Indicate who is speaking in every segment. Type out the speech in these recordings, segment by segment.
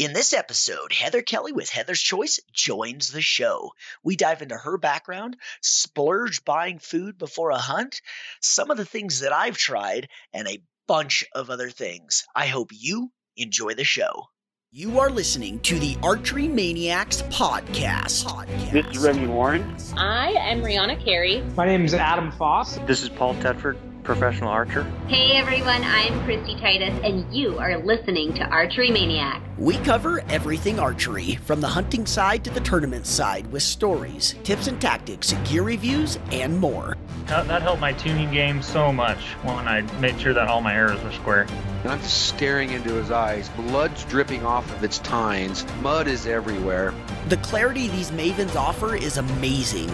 Speaker 1: In this episode, Heather Kelly with Heather's Choice joins the show. We dive into her background, splurge buying food before a hunt, some of the things that I've tried, and a bunch of other things. I hope you enjoy the show. You are listening to the Archery Maniacs podcast. podcast.
Speaker 2: This is Remi Warren.
Speaker 3: I am Rihanna Carey.
Speaker 4: My name is Adam Foss.
Speaker 5: This is Paul Tedford professional archer.
Speaker 6: Hey everyone, I'm Christy Titus, and you are listening to Archery Maniac.
Speaker 1: We cover everything archery, from the hunting side to the tournament side, with stories, tips and tactics, gear reviews, and more.
Speaker 5: That, that helped my tuning game so much when I made sure that all my arrows were square.
Speaker 7: And I'm staring into his eyes. Blood's dripping off of its tines. Mud is everywhere.
Speaker 1: The clarity these mavens offer is amazing.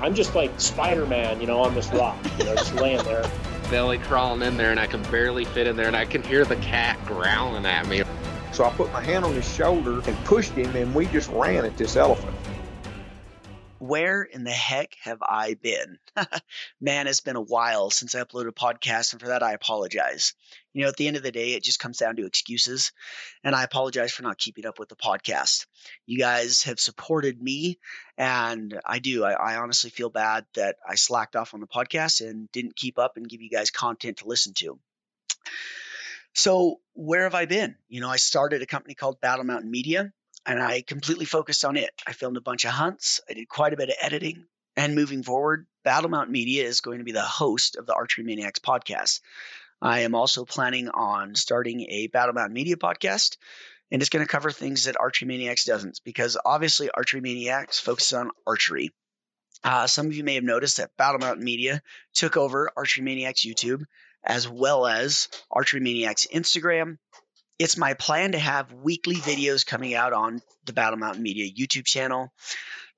Speaker 8: I'm just like Spider Man, you know, on this rock, you know, just laying there.
Speaker 9: Belly crawling in there, and I can barely fit in there, and I can hear the cat growling at me.
Speaker 10: So I put my hand on his shoulder and pushed him, and we just ran at this elephant
Speaker 1: where in the heck have I been? Man, it's been a while since I uploaded a podcast, and for that I apologize. You know, at the end of the day, it just comes down to excuses, and I apologize for not keeping up with the podcast. You guys have supported me, and I do. I, I honestly feel bad that I slacked off on the podcast and didn't keep up and give you guys content to listen to. So, where have I been? You know, I started a company called Battle Mountain Media and I completely focused on it. I filmed a bunch of hunts. I did quite a bit of editing. And moving forward, Battle Mountain Media is going to be the host of the Archery Maniacs podcast. I am also planning on starting a Battle Mountain Media podcast, and it's going to cover things that Archery Maniacs doesn't, because obviously Archery Maniacs focuses on archery. Uh, some of you may have noticed that Battle Mountain Media took over Archery Maniacs YouTube, as well as Archery Maniacs Instagram it's my plan to have weekly videos coming out on the Battle Mountain Media YouTube channel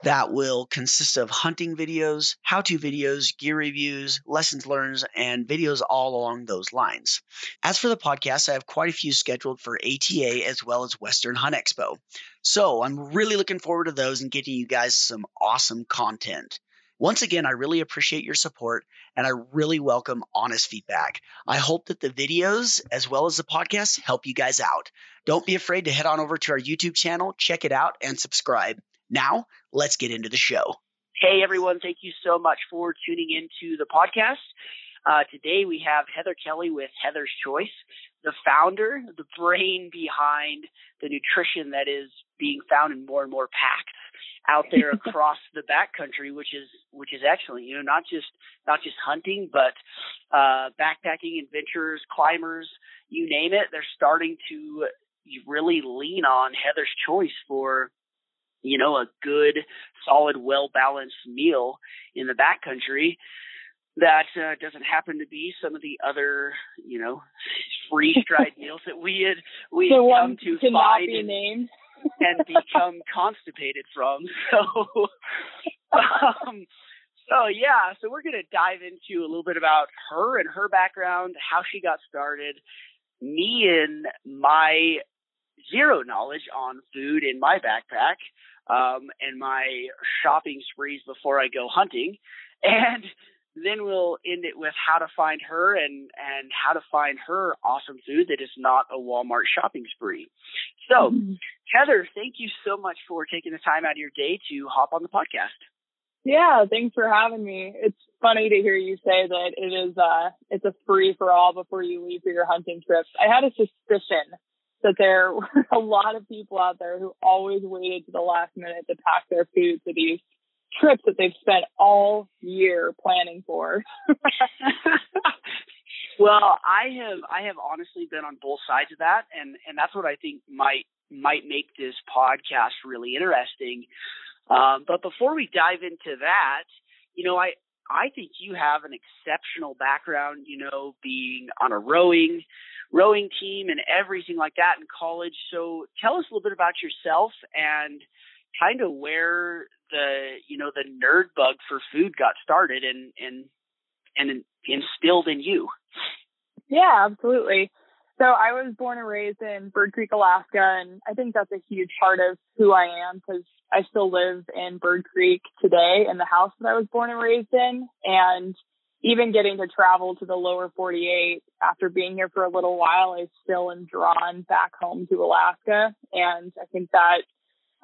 Speaker 1: that will consist of hunting videos, how to videos, gear reviews, lessons learned, and videos all along those lines. As for the podcast, I have quite a few scheduled for ATA as well as Western Hunt Expo. So I'm really looking forward to those and getting you guys some awesome content. Once again, I really appreciate your support and I really welcome honest feedback. I hope that the videos as well as the podcast help you guys out. Don't be afraid to head on over to our YouTube channel, check it out, and subscribe. Now, let's get into the show. Hey, everyone. Thank you so much for tuning into the podcast. Uh, today we have Heather Kelly with Heather's Choice, the founder, the brain behind the nutrition that is being found in more and more packs out there across the backcountry, which is which is excellent. You know, not just not just hunting, but uh, backpacking adventurers, climbers, you name it. They're starting to really lean on Heather's Choice for you know a good, solid, well balanced meal in the backcountry. That uh, doesn't happen to be some of the other, you know, freeze dried meals that we had we had come to find.
Speaker 3: named
Speaker 1: and become constipated from. So, um, so yeah, so we're going to dive into a little bit about her and her background, how she got started, me and my zero knowledge on food in my backpack, um, and my shopping sprees before I go hunting, and then we'll end it with how to find her and and how to find her awesome food that is not a Walmart shopping spree. So, mm-hmm. Heather, thank you so much for taking the time out of your day to hop on the podcast.
Speaker 3: Yeah, thanks for having me. It's funny to hear you say that it is uh it's a free for all before you leave for your hunting trips. I had a suspicion that there were a lot of people out there who always waited to the last minute to pack their food for these trips that they've spent all year planning for.
Speaker 1: well, I have I have honestly been on both sides of that and and that's what I think might might make this podcast really interesting. Um, but before we dive into that, you know, I I think you have an exceptional background, you know, being on a rowing rowing team and everything like that in college. So tell us a little bit about yourself and kind of where the you know the nerd bug for food got started and and and instilled in you.
Speaker 3: Yeah, absolutely. So I was born and raised in Bird Creek, Alaska, and I think that's a huge part of who I am because I still live in Bird Creek today in the house that I was born and raised in. And even getting to travel to the lower 48 after being here for a little while, I still am drawn back home to Alaska. And I think that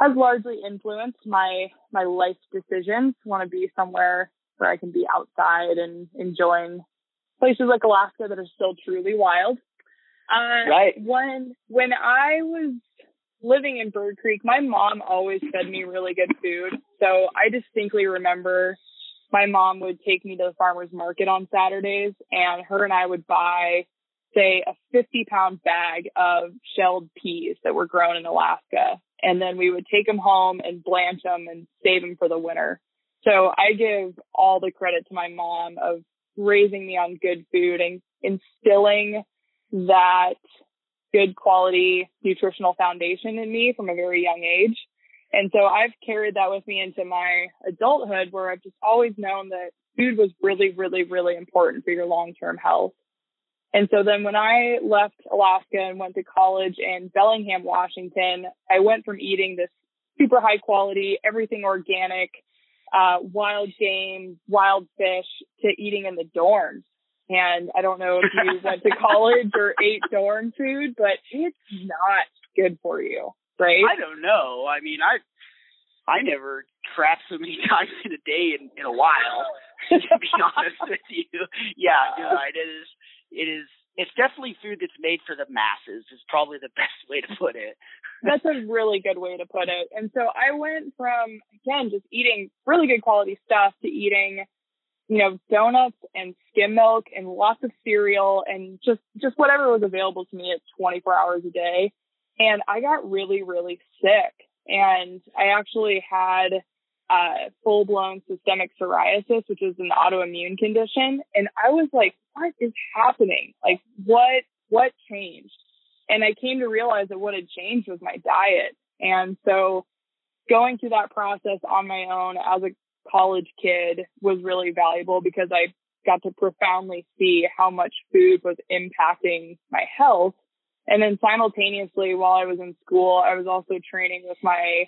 Speaker 3: has largely influenced my, my life decisions. Want to be somewhere where I can be outside and enjoying places like Alaska that are still truly wild. Uh,
Speaker 1: right.
Speaker 3: When, when I was living in Bird Creek, my mom always fed me really good food. So I distinctly remember my mom would take me to the farmer's market on Saturdays and her and I would buy, say, a 50 pound bag of shelled peas that were grown in Alaska. And then we would take them home and blanch them and save them for the winter. So I give all the credit to my mom of raising me on good food and instilling that good quality nutritional foundation in me from a very young age. And so I've carried that with me into my adulthood where I've just always known that food was really, really, really important for your long-term health. And so then when I left Alaska and went to college in Bellingham, Washington, I went from eating this super high quality, everything organic, uh, wild game, wild fish to eating in the dorms. And I don't know if you went to college or ate dorm food, but it's not good for you, right?
Speaker 1: I don't know. I mean, I I never crap so many times in a day in, in a while. to be honest with you, yeah, you're right. It is. It is. It's definitely food that's made for the masses. Is probably the best way to put it.
Speaker 3: that's a really good way to put it. And so I went from again just eating really good quality stuff to eating you know, donuts and skim milk and lots of cereal and just, just whatever was available to me at 24 hours a day. And I got really, really sick and I actually had, uh, full blown systemic psoriasis, which is an autoimmune condition. And I was like, what is happening? Like what, what changed? And I came to realize that what had changed was my diet. And so going through that process on my own as a college kid was really valuable because I got to profoundly see how much food was impacting my health. And then simultaneously, while I was in school, I was also training with my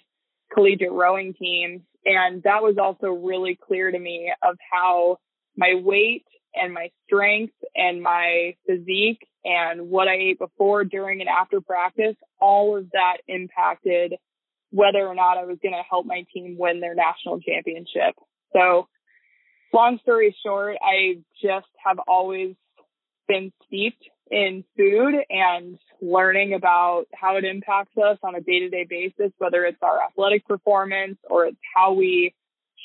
Speaker 3: collegiate rowing team. And that was also really clear to me of how my weight and my strength and my physique and what I ate before, during, and after practice, all of that impacted whether or not I was going to help my team win their national championship. So long story short, I just have always been steeped in food and learning about how it impacts us on a day to day basis, whether it's our athletic performance or it's how we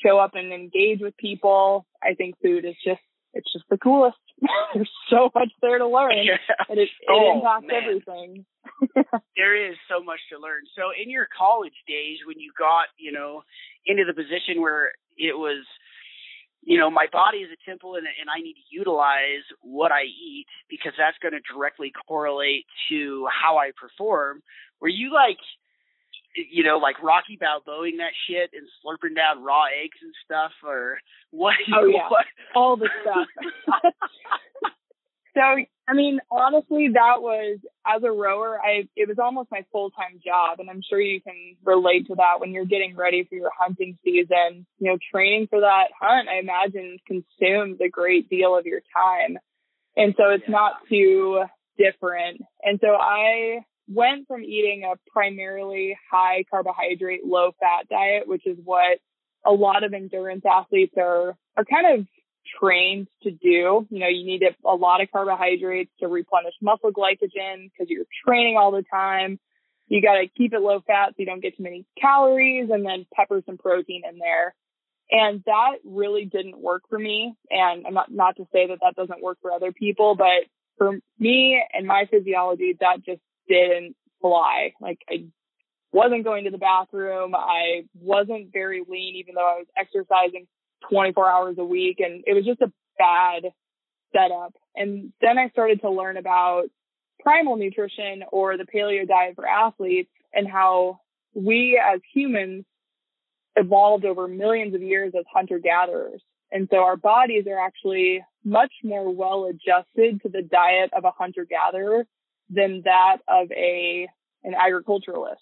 Speaker 3: show up and engage with people. I think food is just, it's just the coolest. There's so much there to learn and it, it
Speaker 1: oh,
Speaker 3: impacts
Speaker 1: man.
Speaker 3: everything.
Speaker 1: there is so much to learn. So in your college days, when you got, you know, into the position where it was, you know, my body is a temple and, and I need to utilize what I eat because that's going to directly correlate to how I perform. Were you like, you know, like Rocky Balboaing that shit and slurping down raw eggs and stuff, or what?
Speaker 3: Oh yeah,
Speaker 1: what?
Speaker 3: all the stuff. so, I mean, honestly, that was as a rower, I it was almost my full time job, and I'm sure you can relate to that when you're getting ready for your hunting season. You know, training for that hunt, I imagine, consumes a great deal of your time, and so it's
Speaker 1: Yeah.
Speaker 3: not too different. And so I went from eating a primarily high carbohydrate, low fat diet, which is what a lot of endurance athletes are are kind of trained to do. You know, you need a, lot of carbohydrates to replenish muscle glycogen because you're training all the time. You got to keep it low fat so you don't get too many calories and then pepper some protein in there. And that really didn't work for me. And I'm not, not to say that that doesn't work for other people, but for me and my physiology, that just didn't fly. Like I wasn't going to the bathroom. I wasn't very lean, even though I was exercising 24 hours a week. And it was just a bad setup. And then I started to learn about primal nutrition or the paleo diet for athletes and how we as humans evolved over millions of years as hunter gatherers. And so our bodies are actually much more well adjusted to the diet of a hunter gatherer than that of a, an agriculturalist.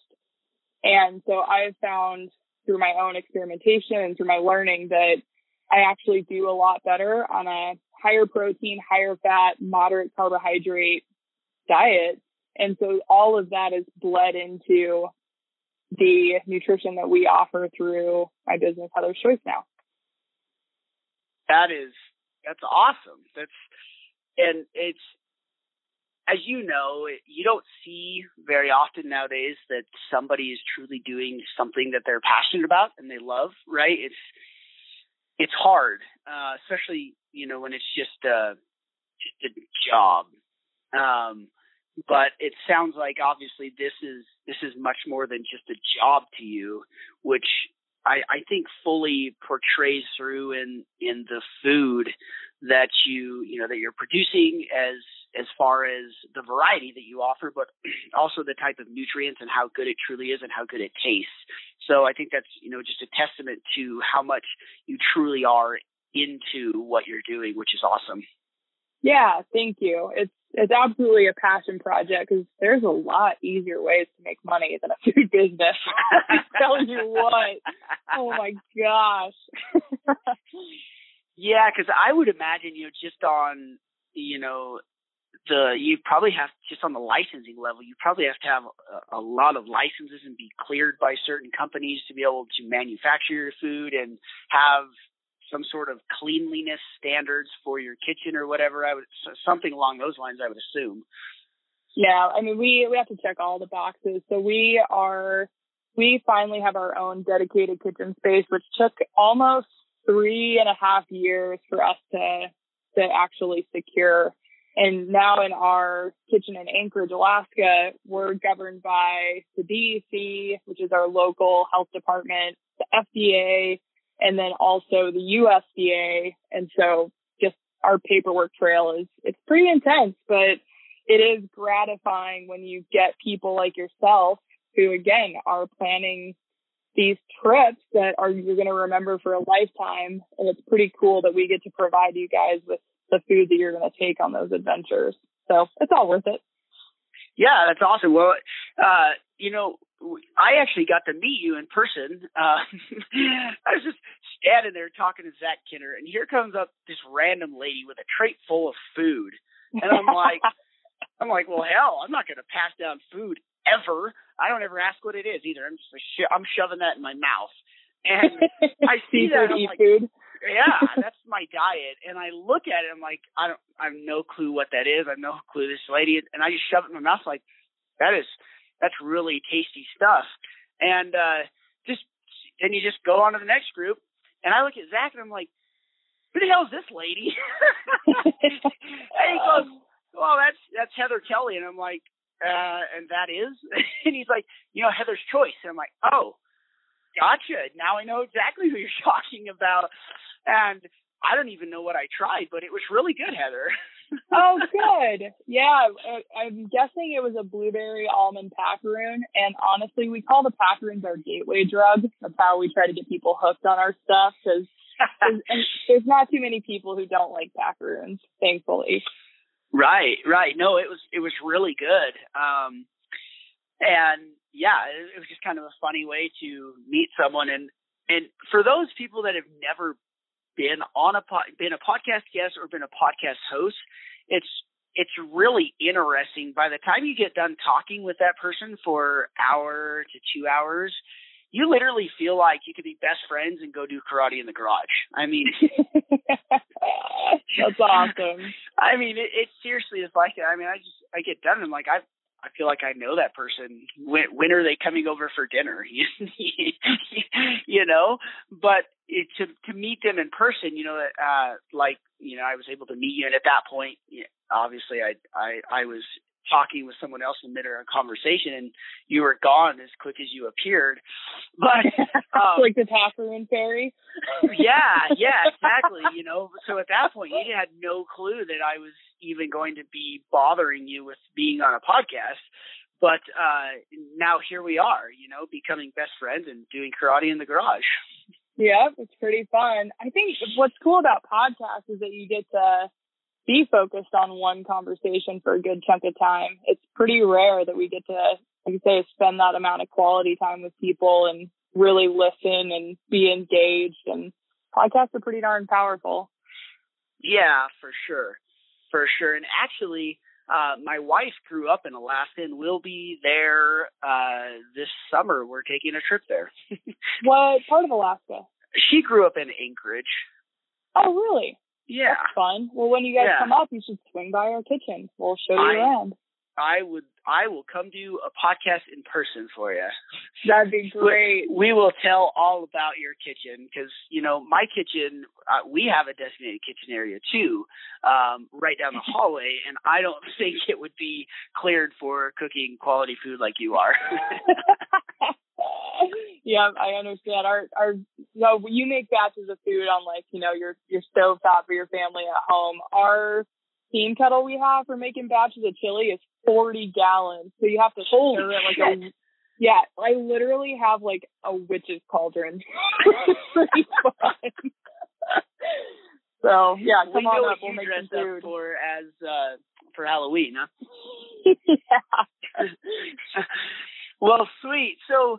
Speaker 3: And so I've found through my own experimentation and through my learning that I actually do a lot better on a higher protein, higher fat, moderate carbohydrate diet. And so all of that is bled into the nutrition that we offer through my business, Heather's Choice now.
Speaker 2: That is, that's awesome. That's, and it's, as you know, you don't see very often nowadays that somebody is truly doing something that they're passionate about and they love, right? It's, it's hard, uh, especially, you know, when it's just a, just a job. Um, but it sounds like obviously this is this is much more than just a job to you, which I, I think fully portrays through in in the food that you you know that you're producing as as far as the variety that you offer, but also the type of nutrients and how good it truly is and how good it tastes. So I think that's you know just a testament to how much you truly are into what you're doing, which is awesome.
Speaker 3: Yeah, thank you. It's it's absolutely a passion project because there's a lot easier ways to make money than a food business. I'm telling you what. Oh my gosh.
Speaker 2: yeah, because I would imagine you know just on you know the you probably have just on the licensing level you probably have to have a, a lot of licenses and be cleared by certain companies to be able to manufacture your food and have some sort of cleanliness standards for your kitchen or whatever. I would something along those lines. I would assume.
Speaker 3: Yeah, I mean we we have to check all the boxes. So we are we finally have our own dedicated kitchen space, which took almost three and a half years for us to to actually secure. And now in our kitchen in Anchorage, Alaska, we're governed by the DEC, which is our local health department, the FDA, and then also the USDA. And so just our paperwork trail is, it's pretty intense, but it is gratifying when you get people like yourself who again are planning these trips that are you're going to remember for a lifetime. And it's pretty cool that we get to provide you guys with the food that you're going to take on those adventures. So it's all worth it.
Speaker 2: Yeah, that's awesome. Well, uh, you know, I actually got to meet you in person. Uh, I was just standing there talking to Zach Kinner, and here comes up this random lady with a tray full of food, and I'm like, I'm like, well, hell, I'm not going to pass down food ever. I don't ever ask what it is either. I'm just I'm shoving that in my mouth, and I see that. I'm like,
Speaker 3: food.
Speaker 2: Yeah, that's my diet. And I look at it, I'm like, I don't, I have no clue what that is. I have no clue this lady, and I just shove it in my mouth like, that is that's really tasty stuff. And uh, just then you just go on to the next group, and I look at Zach and I'm like, who the hell is this lady? and he goes, well, that's that's Heather Kelly, and I'm like, uh, and that is, and he's like, you know, Heather's Choice, and I'm like, oh, gotcha. Now I know exactly who you're talking about, and I don't even know what I tried, but it was really good, Heather.
Speaker 3: oh, good. Yeah, I'm guessing it was a blueberry almond packaroon. And honestly, we call the packaroons our gateway drug. That's how we try to get people hooked on our stuff because there's, there's not too many people who don't like packaroons, thankfully.
Speaker 2: Right, right. No, it was it was really good. Um, and yeah, it, it was just kind of a funny way to meet someone. And and for those people that have never been on a po- been a podcast guest or been a podcast host, it's it's really interesting. By the time you get done talking with that person for hour to two hours, you literally feel like you could be best friends and go do karate in the garage. I mean,
Speaker 3: that's awesome.
Speaker 2: I mean, it, it seriously is like that. I mean, I just I get done and I'm like I I feel like I know that person. When when are they coming over for dinner? you know, but it, to to meet them in person, you know, uh, like you know, I was able to meet you, and at that point, obviously, I I I was talking with someone else in the middle of a conversation, and you were gone as quick as you appeared. But um,
Speaker 3: like the Packaroon fairy.
Speaker 2: yeah, yeah, exactly. You know, so at that point, you had no clue that I was even going to be bothering you with being on a podcast. But uh now here we are, you know, becoming best friends and doing karate in the garage.
Speaker 3: Yeah, it's pretty fun. I think what's cool about podcasts is that you get to be focused on one conversation for a good chunk of time. It's pretty rare that we get to, like I say, spend that amount of quality time with people and really listen and be engaged. And podcasts are pretty darn powerful.
Speaker 2: Yeah, for sure, for sure. And actually, uh, my wife grew up in Alaska, and we'll be there uh, this summer. We're taking a trip there.
Speaker 3: what part of Alaska?
Speaker 2: She grew up in Anchorage.
Speaker 3: Oh, really?
Speaker 2: Yeah.
Speaker 3: That's fun. Well, when you guys
Speaker 2: Yeah.
Speaker 3: come up, you should swing by our kitchen. We'll show you
Speaker 2: I-
Speaker 3: around.
Speaker 2: I would. I will come do a podcast in person for you.
Speaker 3: That'd be great.
Speaker 2: We will tell all about your kitchen because you know my kitchen. Uh, we have a designated kitchen area too, um, right down the hallway, and I don't think it would be cleared for cooking quality food like you are.
Speaker 3: yeah, I understand. Our our no, you make batches of food on like you know your your stove top for your family at home. Our steam kettle we have for making batches of chili is forty gallons, so you have to
Speaker 2: Holy
Speaker 3: stir it like a yeah. I literally have like a witch's cauldron. pretty fun. so yeah, come
Speaker 2: we know
Speaker 3: on
Speaker 2: what
Speaker 3: up. We'll
Speaker 2: you
Speaker 3: make
Speaker 2: dress
Speaker 3: some
Speaker 2: up for as uh, for Halloween, huh?
Speaker 3: yeah.
Speaker 2: well, sweet. So,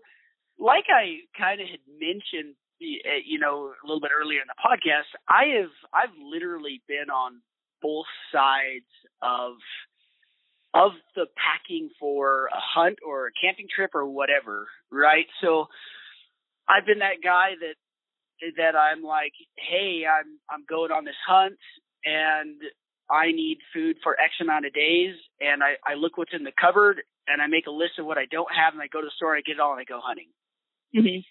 Speaker 2: like I kind of had mentioned, uh, you know, a little bit earlier in the podcast, I have I've literally been on both sides of of the packing for a hunt or a camping trip or whatever, right? So, I've been that guy that that I'm like, hey, I'm I'm going on this hunt and I need food for X amount of days, and I, I look what's in the cupboard, and I make a list of what I don't have, and I go to the store, and I get it all, and I go hunting.
Speaker 3: Mhm.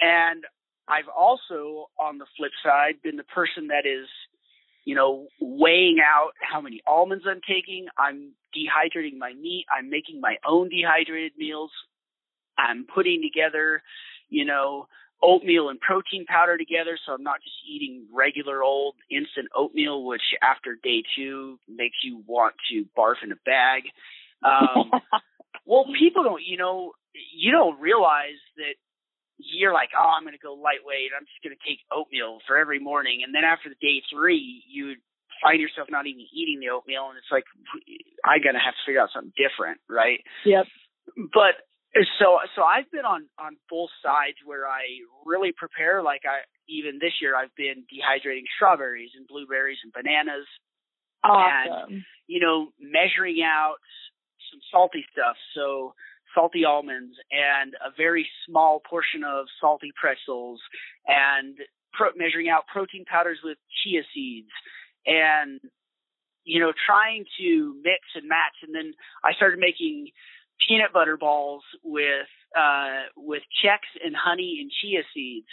Speaker 2: And I've also, on the flip side, been the person that is, you know, weighing out how many almonds I'm taking. I'm dehydrating my meat. I'm making my own dehydrated meals. I'm putting together, you know, oatmeal and protein powder together so I'm not just eating regular old instant oatmeal, which after day two makes you want to barf in a bag. Um, well, people don't, you know, you don't realize that you're like, oh, I'm going to go lightweight. I'm just going to take oatmeal for every morning. And then after the day three, you find yourself not even eating the oatmeal. And it's like, I got to have to figure out something different, right?
Speaker 3: Yep.
Speaker 2: but so so I've been on on both sides where I really prepare. Like I even this year I've been dehydrating strawberries and blueberries and bananas.
Speaker 3: Awesome.
Speaker 2: You know, measuring out some salty stuff. So salty almonds and a very small portion of salty pretzels and pro- measuring out protein powders with chia seeds. And you know trying to mix and match. And then I started making peanut butter balls with uh with Chex and honey and chia seeds.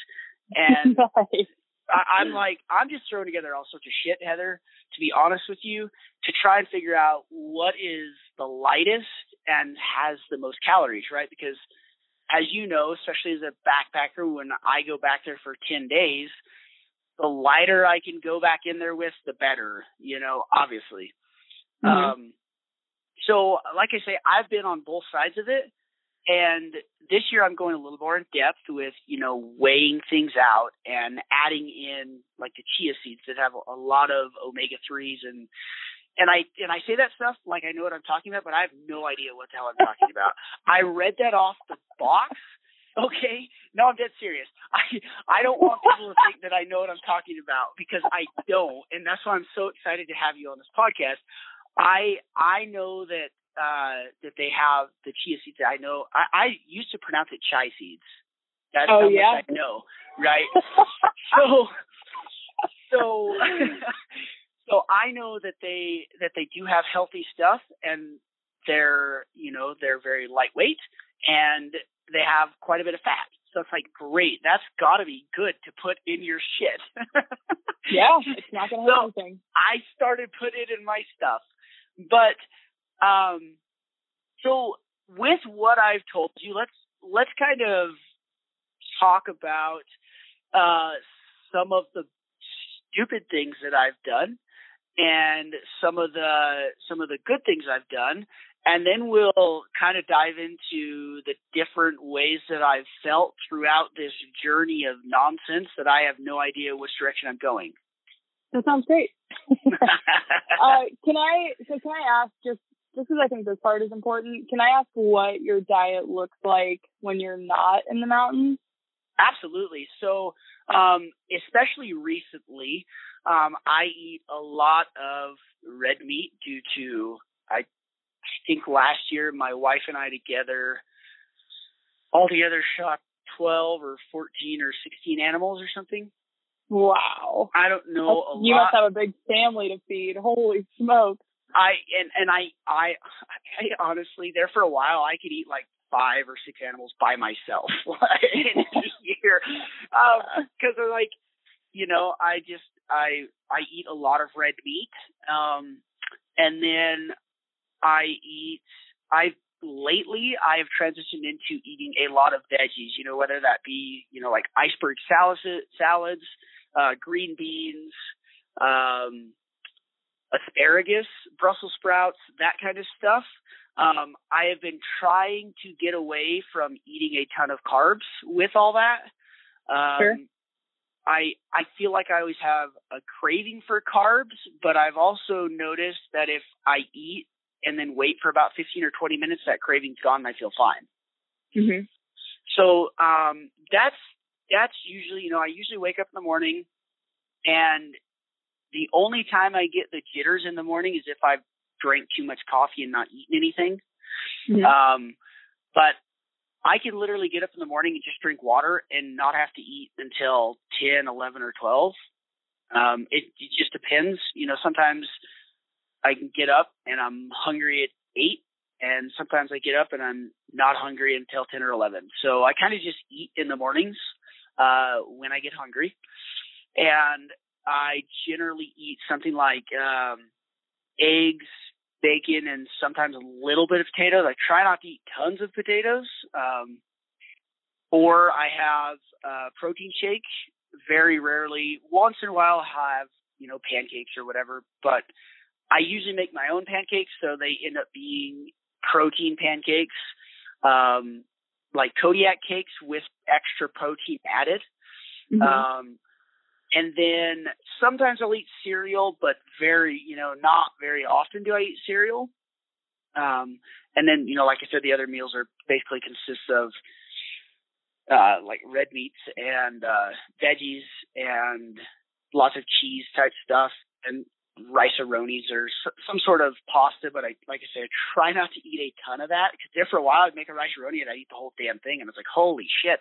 Speaker 2: And
Speaker 3: nice.
Speaker 2: I, I'm like, I'm just throwing together all sorts of shit, Heather, to be honest with you, to try and figure out what is the lightest and has the most calories, right? Because as you know, especially as a backpacker, when I go back there for 10 days, the lighter I can go back in there with, the better, you know, obviously.
Speaker 3: Mhm.
Speaker 2: Um, so, like I say, I've been on both sides of it. And this year I'm going a little more in depth with, you know, weighing things out and adding in like the chia seeds that have a lot of omega threes and and I and I say that stuff like I know what I'm talking about, but I have no idea what the hell I'm talking about. I read that off the box. Okay, no, I'm dead serious. I I don't want people to think that I know what I'm talking about because I don't, and that's why I'm so excited to have you on this podcast. I I know that uh that they have the chia seeds. I know I, I used to pronounce it chai seeds. That's
Speaker 3: Oh,
Speaker 2: how much
Speaker 3: yeah?
Speaker 2: I know, right? so so so I know that they that they do have healthy stuff and they're you know they're very lightweight and they have quite a bit of fat. So it's like great, that's got to be good to put in your shit.
Speaker 3: yeah, it's not gonna hurt
Speaker 2: So-
Speaker 3: anything.
Speaker 2: I started putting it in my stuff. But um so with what I've told you, let's let's kind of talk about uh some of the stupid things that I've done and some of the some of the good things I've done and then we'll kind of dive into the different ways that I've felt throughout this journey of nonsense that I have no idea which direction I'm going.
Speaker 3: That sounds great. uh, can I? So can I ask just just because I think this part is important? Can I ask what your diet looks like when you're not in the mountains?
Speaker 2: Absolutely. So, um, especially recently, Um, I eat a lot of red meat due to I think last year my wife and I together altogether shot 12 or 14 or 16 animals or something.
Speaker 3: Wow.
Speaker 2: I don't know a
Speaker 3: you
Speaker 2: lot.
Speaker 3: must have a big family to feed. Holy smoke.
Speaker 2: I and and I I I honestly there for a while I could eat like five or six animals by myself in a year because they're like you know I just I I eat a lot of red meat um and then I eat I've lately I have transitioned into eating a lot of veggies you know whether that be you know like iceberg salads salads uh green beans um asparagus, Brussels sprouts, that kind of stuff. Um, I have been trying to get away from eating a ton of carbs with all that. Um,
Speaker 3: Sure.
Speaker 2: I I feel like I always have a craving for carbs, but I've also noticed that if I eat and then wait for about 15 or 20 minutes, that craving's gone and I feel fine.
Speaker 3: hmm
Speaker 2: So um, that's that's usually you know I usually wake up in the morning, and the only time I get the jitters in the morning is if I've drank too much coffee and not eaten anything.
Speaker 3: Mhm.
Speaker 2: Um, but I can literally get up in the morning and just drink water and not have to eat until 10, 11, or 12. Um, it, it just depends. You know, sometimes I can get up and I'm hungry at 8, and sometimes I get up and I'm not hungry until 10 or 11. So I kind of just eat in the mornings uh, when I get hungry. And I generally eat something like um, eggs, bacon, and sometimes a little bit of potatoes. I try not to eat tons of potatoes. Um, or I have a protein shake. Very rarely, once in a while, I'll have you know pancakes or whatever. But I usually make my own pancakes, so they end up being protein pancakes, um, like Kodiak cakes with extra protein added.
Speaker 3: Mhm.
Speaker 2: Um, and then sometimes I'll eat cereal, but very, you know, not very often do I eat cereal. Um, and then, you know, like I said, the other meals are basically consists of, uh, like red meats and, uh, veggies and lots of cheese type stuff and rice-a-ronis or s- some sort of pasta. But I, like I said, I try not to eat a ton of that because there for a while I'd make a rice-a-roni and I'd eat the whole damn thing. And it's like, holy shit.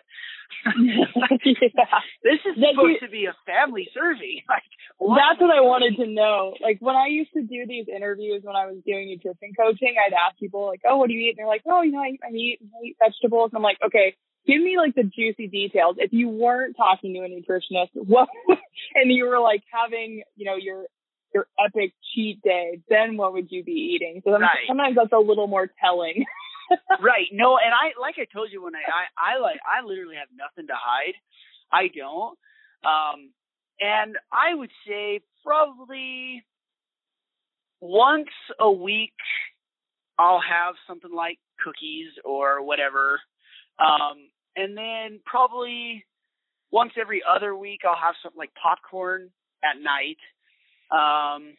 Speaker 3: yeah.
Speaker 2: This is
Speaker 3: That
Speaker 2: supposed
Speaker 3: you-
Speaker 2: to be a family serving. Like, what?
Speaker 3: That's what I wanted to know. Like when I used to do these interviews when I was doing nutrition coaching, I'd ask people like, "Oh, what do you eat?" And they're like, "Oh, you know, I eat, I eat, I eat vegetables." And I'm like, "Okay, give me like the juicy details. If you weren't talking to a nutritionist, what? and you were like having, you know, your your epic cheat day, then what would you be eating?" So
Speaker 2: Right.
Speaker 3: sometimes that's a little more telling.
Speaker 2: right. No, and I like I told you when I, I I like I literally have nothing to hide. I don't. Um and I would say probably once a week I'll have something like cookies or whatever. Um and then probably once every other week I'll have something like popcorn at night. Um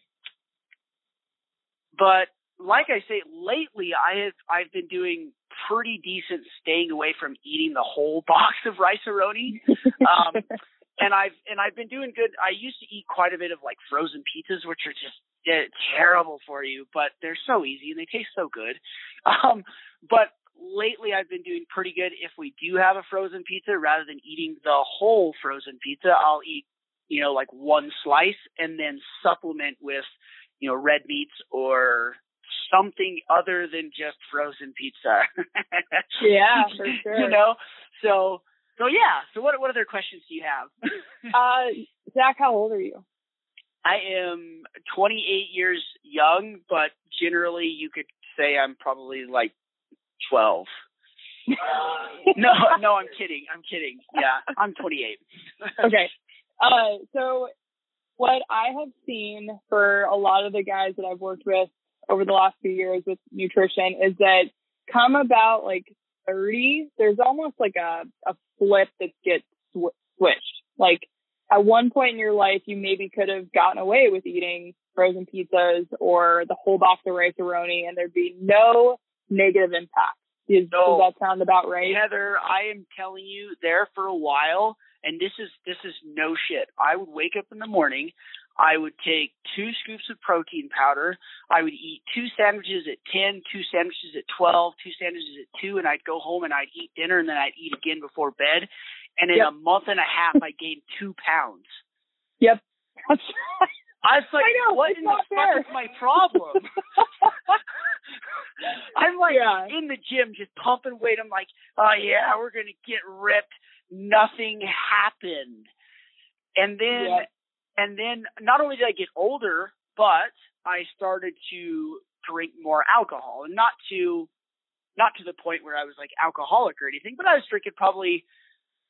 Speaker 2: but like I say, lately I have I've been doing pretty decent staying away from eating the whole box of rice-a-roni. Um, and I've and I've been doing good. I used to eat quite a bit of like frozen pizzas, which are just eh, terrible for you, but they're so easy and they taste so good. Um, but lately I've been doing pretty good. If we do have a frozen pizza, rather than eating the whole frozen pizza, I'll eat you know like one slice and then supplement with you know red meats or something other than just frozen pizza.
Speaker 3: yeah, for sure.
Speaker 2: You know, so so yeah. So what what other questions do you have?
Speaker 3: Uh, Zach, how old are you?
Speaker 2: I am 28 years young, but generally you could say I'm probably like 12. No, no, I'm kidding. I'm kidding. Yeah, I'm 28.
Speaker 3: okay. Uh, so what I have seen for a lot of the guys that I've worked with over the last few years with nutrition is that come about like 30, there's almost like a, a flip that gets sw- switched. Like at one point in your life, you maybe could have gotten away with eating frozen pizzas or the whole box of rice-a-roni and there'd be no negative impact. Does,
Speaker 2: No.
Speaker 3: does that sound about right?
Speaker 2: Heather, I am telling you, there for a while, and this is this is no shit. I would wake up in the morning, I would take two scoops of protein powder. I would eat two sandwiches at ten, two sandwiches at twelve, two sandwiches at 2, and I'd go home and I'd eat dinner and then I'd eat again before bed. And in
Speaker 3: Yep.
Speaker 2: a month and a half, I gained two pounds.
Speaker 3: Yep.
Speaker 2: I was like,
Speaker 3: I know,
Speaker 2: what in the
Speaker 3: not
Speaker 2: fuck is my problem? I'm like
Speaker 3: Yeah.
Speaker 2: in the gym just pumping weight. I'm like, oh yeah, we're gonna get ripped. Nothing happened. And then
Speaker 3: Yeah.
Speaker 2: and then not only did I get older, but I started to drink more alcohol. And not to not to the point where I was like alcoholic or anything, but I was drinking probably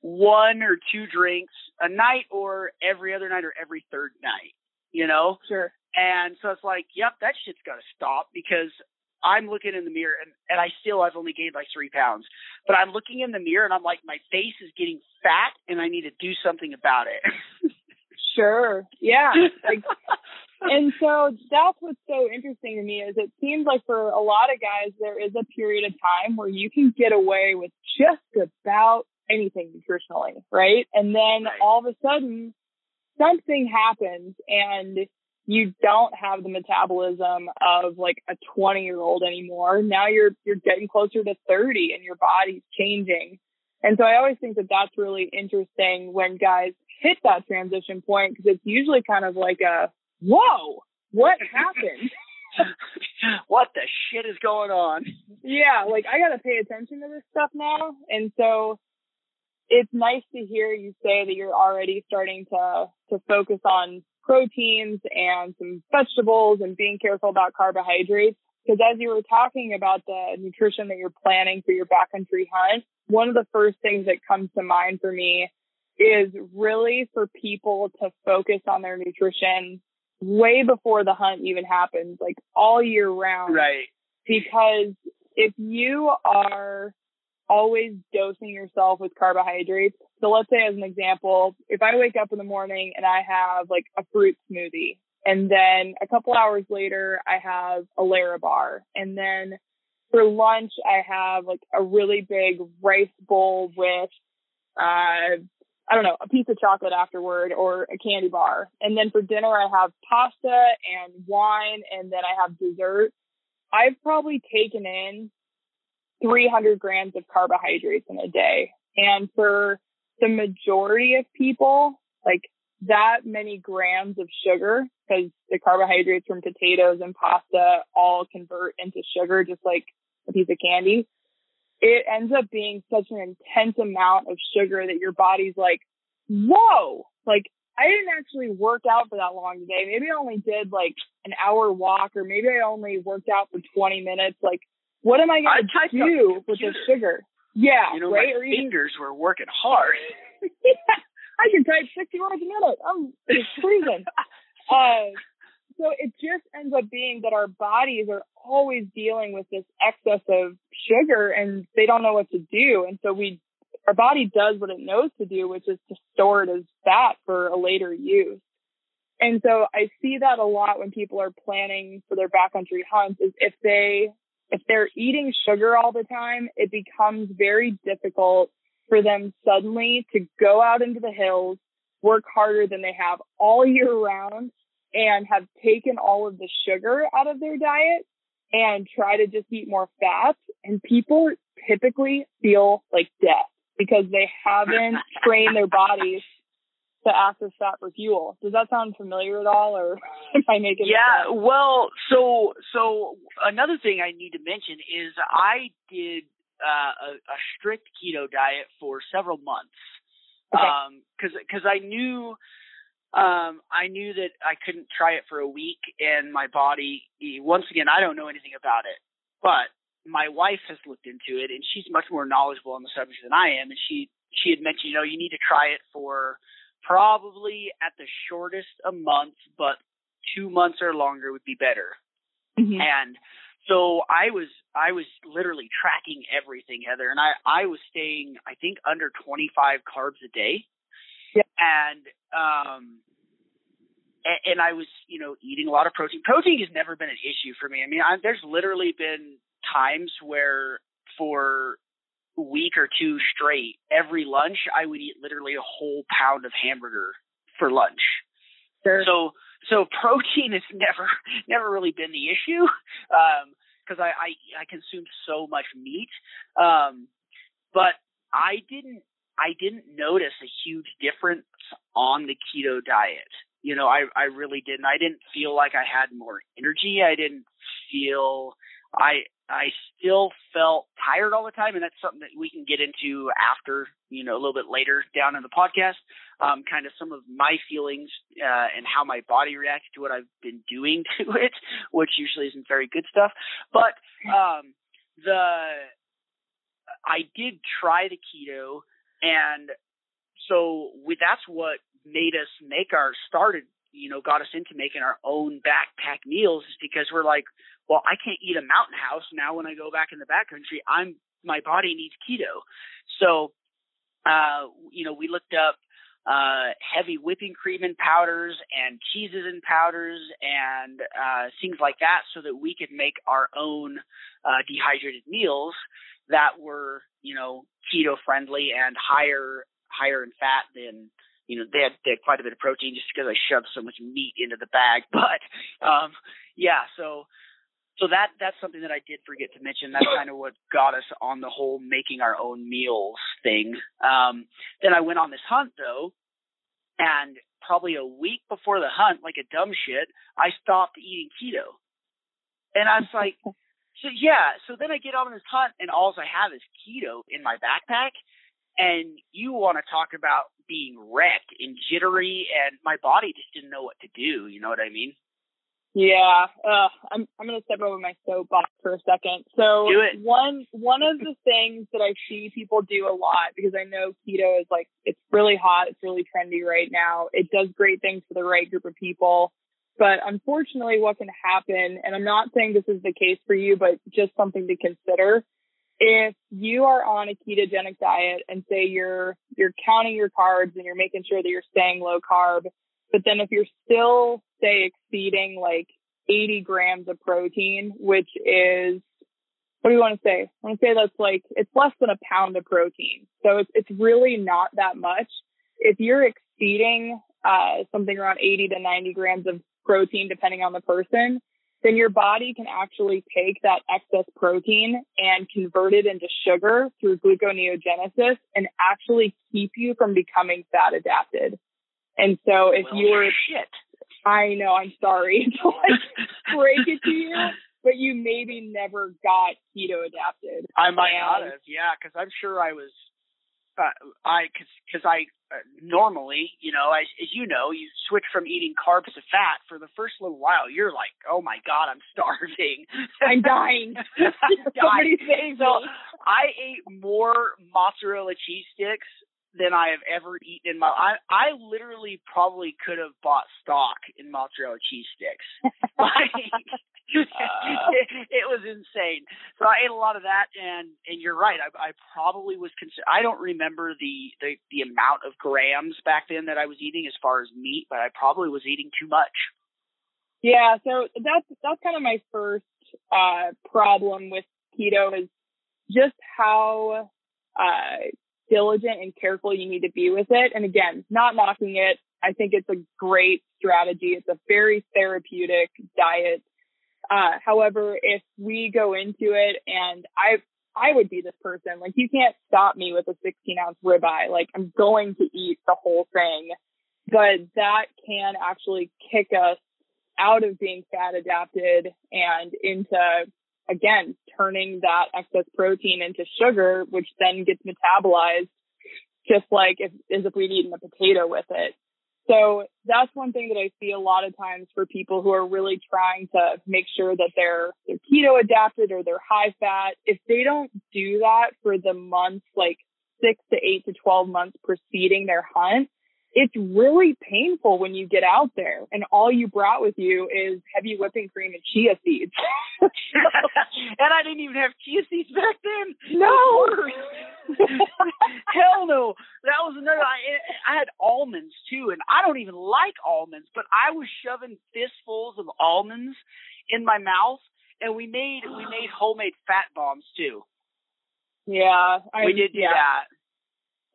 Speaker 2: one or two drinks a night or every other night or every third night, you know?
Speaker 3: Sure.
Speaker 2: And so it's like, yep, that shit's got to stop because I'm looking in the mirror and, and I still, I've only gained like three pounds, but I'm looking in the mirror and I'm like, my face is getting fat and I need to do something about it.
Speaker 3: Sure. Yeah. Like, and so that's what's so interesting to me is it seems like for a lot of guys there is a period of time where you can get away with just about anything nutritionally, right? And then
Speaker 2: Right.
Speaker 3: all of a sudden something happens and you don't have the metabolism of like a 20 year old anymore. Now you're you're getting closer to 30 and your body's changing. And so I always think that that's really interesting when guys hit that transition point because it's usually kind of like a whoa, what happened?
Speaker 2: what the shit is going on?
Speaker 3: yeah, like I got to pay attention to this stuff now. And so it's nice to hear you say that you're already starting to to focus on proteins and some vegetables and being careful about carbohydrates. Because as you were talking about the nutrition that you're planning for your backcountry hunt, one of the first things that comes to mind for me is really for people to focus on their nutrition way before the hunt even happens, like all year round
Speaker 2: Right.
Speaker 3: because if you are always dosing yourself with carbohydrates, so let's say as an example, if I wake up in the morning and I have like a fruit smoothie and then a couple hours later I have a Larabar and then for lunch I have like a really big rice bowl with uh I don't know, a piece of chocolate afterward or a candy bar. And then for dinner I have pasta and wine and then I have dessert. I've probably taken in 300 grams of carbohydrates in a day. And for the majority of people, like that many grams of sugar, because the carbohydrates from potatoes and pasta all convert into sugar, just like a piece of candy. It ends up being such an intense amount of sugar that your body's like, whoa, like I didn't actually work out for that long today. Maybe I only did like an hour walk or maybe I only worked out for 20 minutes. Like, what am I going to do with this sugar? Yeah,
Speaker 2: You know,
Speaker 3: right?
Speaker 2: my
Speaker 3: Or even,
Speaker 2: fingers were working hard.
Speaker 3: I can type 60 words a minute. I'm just freezing. uh, so it just ends up being that our bodies are always dealing with this excess of sugar and they don't know what to do. And so we, our body does what it knows to do, which is to store it as fat for a later use. And so I see that a lot when people are planning for their backcountry hunts is if they, if they're eating sugar all the time, it becomes very difficult for them suddenly to go out into the hills, work harder than they have all year round and have taken all of the sugar out of their diet and try to just eat more fat. And people typically feel like death because they haven't trained their bodies to access fat for fuel. Does that sound familiar at all or am I making
Speaker 2: Yeah, well, so so another thing I need to mention is I did uh, a, a strict keto diet for several months
Speaker 3: Okay.
Speaker 2: um, because because I knew um, I knew that I couldn't try it for a week and my body. Once again, I don't know anything about it, but my wife has looked into it and she's much more knowledgeable on the subject than I am, and she she had mentioned, you know, you need to try it for probably at the shortest a month, but two months or longer would be better.
Speaker 3: Mhm.
Speaker 2: And so I was I was literally tracking everything, Heather, and I I was staying I think under 25 carbs a day.
Speaker 3: Yep.
Speaker 2: And um and, and I was, you know, eating a lot of protein. Protein has never been an issue for me. I mean, I, there's literally been times where for week or two straight, every lunch I would eat literally a whole pound of hamburger for lunch.
Speaker 3: Sure.
Speaker 2: So so protein has never never really been the issue Um because I, I I consume so much meat. Um, but I didn't I didn't notice a huge difference on the keto diet. You know, I I really didn't. I didn't feel like I had more energy. I didn't feel I I still felt tired all the time, and that's something that we can get into after, you know, a little bit later down in the podcast. Um, kind of some of my feelings uh, and how my body reacts to what I've been doing to it, which usually isn't very good stuff. But um, the I did try the keto, and so we, that's what made us make our started. You know, got us into making our own backpack meals is because we're like, well, I can't eat a mountain house now when I go back in the backcountry. I'm my body needs keto. So, uh, you know, we looked up uh, heavy whipping cream and powders and cheeses and powders and uh, things like that, so that we could make our own uh, dehydrated meals that were, you know, keto friendly and higher higher in fat than you know they had, they had quite a bit of protein just because I shoved so much meat into the bag. But um, yeah, so so that that's something that I did forget to mention. That's kind of what got us on the whole making our own meals thing. Um, then I went on this hunt though, and probably a week before the hunt, like a dumb shit, I stopped eating keto, and I was like, so yeah. So then I get on this hunt, and all I have is keto in my backpack, and you want to talk about being wrecked and jittery, and my body just didn't know what to do. You know what I mean?
Speaker 3: Yeah, uh, I'm I'm gonna step over my soapbox for a second. So one one of the things that I see people do a lot because I know keto is like it's really hot, it's really trendy right now. It does great things for the right group of people, but unfortunately, what can happen, and I'm not saying this is the case for you, but just something to consider. If you are on a ketogenic diet and say you're you're counting your carbs and you're making sure that you're staying low carb, but then if you're still say exceeding like 80 grams of protein, which is, what do you want to say? I want to say that's like, it's less than a pound of protein. So it's, it's really not that much. If you're exceeding, uh, something around 80 to 90 grams of protein, depending on the person, then your body can actually take that excess protein and convert it into sugar through gluconeogenesis and actually keep you from becoming fat adapted. And so if
Speaker 2: well,
Speaker 3: you were
Speaker 2: shit.
Speaker 3: I know, I'm sorry to like break it to you, but you maybe never got keto adapted.
Speaker 2: I might not have, yeah, because I'm sure I was. Uh, I because I uh, normally, you know, as, as you know, you switch from eating carbs to fat for the first little while. You're like, oh my god, I'm starving.
Speaker 3: I'm dying.
Speaker 2: I'm
Speaker 3: Somebody
Speaker 2: dying. So. I ate more mozzarella cheese sticks than I have ever eaten in my. I I literally probably could have bought stock in mozzarella cheese sticks. like, it, it was insane. So I ate a lot of that, and and you're right. I, I probably was. Cons- I don't remember the, the the amount of grams back then that I was eating as far as meat, but I probably was eating too much.
Speaker 3: Yeah, so that's that's kind of my first uh problem with keto is just how uh diligent and careful you need to be with it. And again, not knocking it. I think it's a great strategy. It's a very therapeutic diet. Uh however, if we go into it and I I would be this person, like you can't stop me with a 16 ounce ribeye. Like I'm going to eat the whole thing, but that can actually kick us out of being fat adapted and into again turning that excess protein into sugar which then gets metabolized just like if, as if we'd eaten a potato with it. So that's one thing that i see a lot of times for people who are really trying to make sure that they're they're keto adapted or they're high fat. If they don't do that for the months like six to eight to 12 months preceding their hunt it's really painful when you get out there and all you brought with you is heavy whipping cream and chia seeds.
Speaker 2: and I didn't even have chia seeds back then.
Speaker 3: No.
Speaker 2: Hell no. That was another. I, I had almonds too, and I don't even like almonds, but I was shoving fistfuls of almonds in my mouth, and we made we made homemade fat bombs too.
Speaker 3: Yeah, I,
Speaker 2: we did do
Speaker 3: yeah.
Speaker 2: that.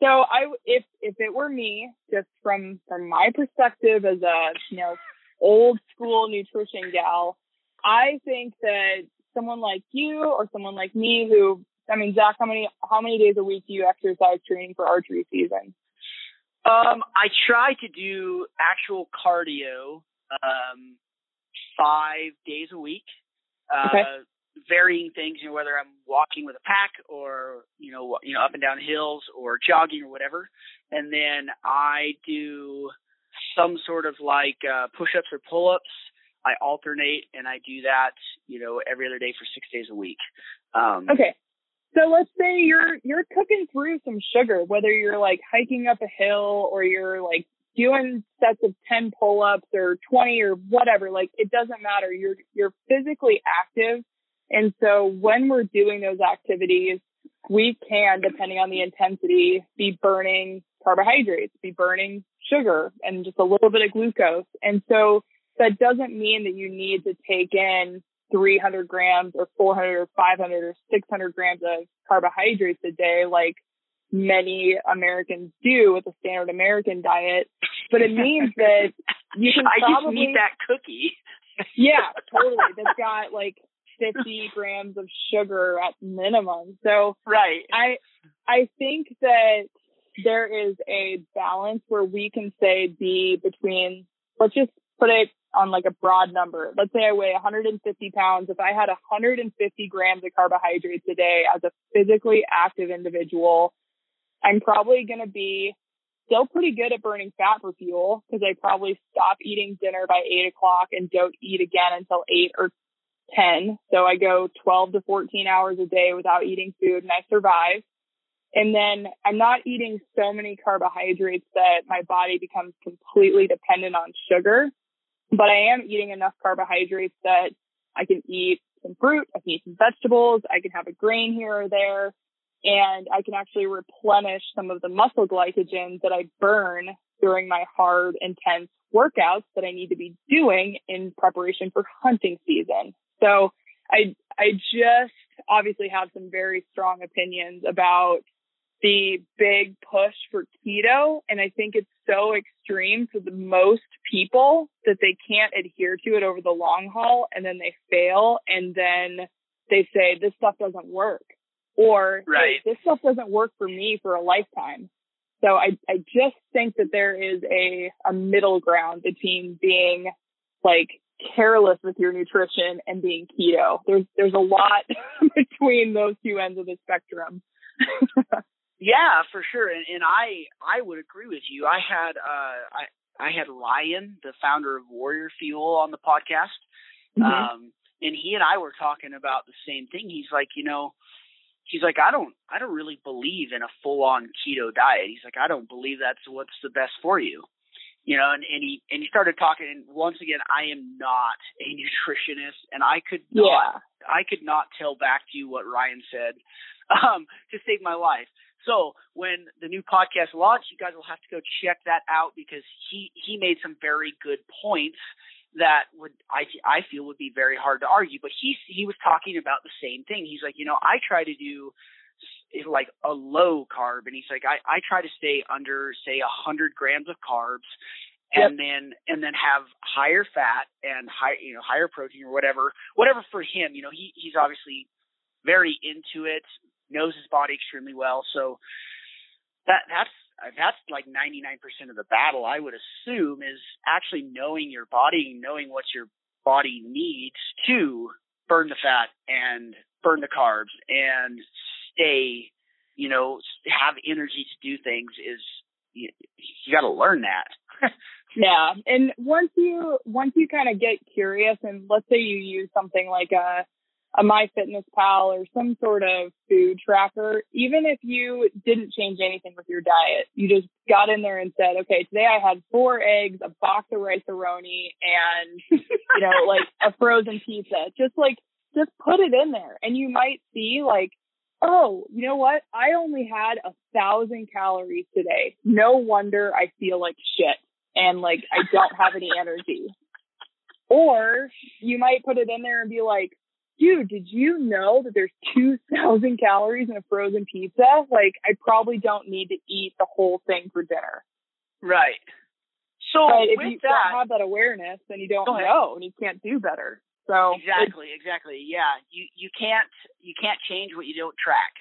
Speaker 3: So I, if if it were me, just from from my perspective as a you know old school nutrition gal, I think that someone like you or someone like me who I mean, Zach, how many how many days a week do you exercise training for archery season?
Speaker 2: Um, I try to do actual cardio um, five days a week. Uh,
Speaker 3: Okay.
Speaker 2: Varying things, you know, whether I'm walking with a pack or you know, you know, up and down hills or jogging or whatever. And then I do some sort of like uh, push-ups or pull-ups. I alternate, and I do that, you know, every other day for six days a week. Um,
Speaker 3: Okay. So let's say you're you're cooking through some sugar, whether you're like hiking up a hill or you're like doing sets of 10 pull-ups or 20 or whatever, like it doesn't matter. You're you're physically active. And so when we're doing those activities, we can, depending on the intensity, be burning carbohydrates, be burning sugar and just a little bit of glucose. And so that doesn't mean that you need to take in 300 grams or 400 or 500 or 600 grams of carbohydrates a day like many Americans do with the standard American diet. But it means that you can
Speaker 2: I just need that cookie.
Speaker 3: yeah, totally. That's got like 50 grams of sugar at minimum. So
Speaker 2: Right.
Speaker 3: I I think that there is a balance where we can say be between let's just put it on like a broad number. Let's say I weigh 150 pounds. If I had 150 grams of carbohydrates a day as a physically active individual, I'm probably going to be still pretty good at burning fat for fuel because I probably stop eating dinner by eight o'clock and don't eat again until eight or 10. So I go 12 to 14 hours a day without eating food and I survive. And then I'm not eating so many carbohydrates that my body becomes completely dependent on sugar, but I am eating enough carbohydrates that I can eat some fruit, I can eat some vegetables, I can have a grain here or there, and I can actually replenish some of the muscle glycogen that I burn during my hard, intense workouts that I need to be doing in preparation for hunting season. So I, I just obviously have some very strong opinions about the big push for keto. And I think it's so extreme for the most people that they can't adhere to it over the long haul and then they fail and then they say this stuff doesn't work or "Hey,
Speaker 2: Right.
Speaker 3: this stuff doesn't work for me for a lifetime. So I, I just think that there is a, a middle ground between being like careless with your nutrition and being keto. There's, there's a lot between those two ends of the spectrum.
Speaker 2: Yeah, for sure. And and I I would agree with you. I had uh I I had Ryan, the founder of Warrior Fuel on the podcast.
Speaker 3: Mhm.
Speaker 2: Um and he and I were talking about the same thing. He's like, you know, he's like I don't I don't really believe in a full on keto diet. He's like I don't believe that's what's the best for you. You know, and, and he and he started talking and once again I am not a nutritionist and I could not
Speaker 3: yeah.
Speaker 2: I could not tell back to you what Ryan said um, to save my life. So when the new podcast launched, you guys will have to go check that out because he he made some very good points that would I I feel would be very hard to argue. But he he was talking about the same thing. He's like, you know, I try to do like a low carb, and he's like, I I try to stay under say a hundred grams of carbs, and then and then have higher fat and high you know higher protein or whatever whatever for him. You know, he he's obviously very into it, knows his body extremely well. So that that's that's like 99% of the battle. I would assume is actually knowing your body, knowing what your body needs to burn the fat and burn the carbs and stay, you know, have energy to do things is you, you got to learn that.
Speaker 3: Yeah. And once you, once you kind of get curious and let's say you use something like a, a MyFitnessPal or some sort of food tracker, even if you didn't change anything with your diet, you just got in there and said, okay, today I had four eggs, a box of rice-a-roni, and, you know, like a frozen pizza. Just like, just put it in there and you might see like, oh, you know what? I only had a thousand calories today. No wonder I feel like shit and like I don't have any energy. Or you might put it in there and be like, dude, did you know that there's 2,000 calories in a frozen pizza? Like, I probably don't need to eat the whole thing for dinner.
Speaker 2: Right. So
Speaker 3: but if you
Speaker 2: that,
Speaker 3: don't have that awareness, then you don't know and you can't do better. So
Speaker 2: exactly, exactly. Yeah, you you can't you can't change what you don't track.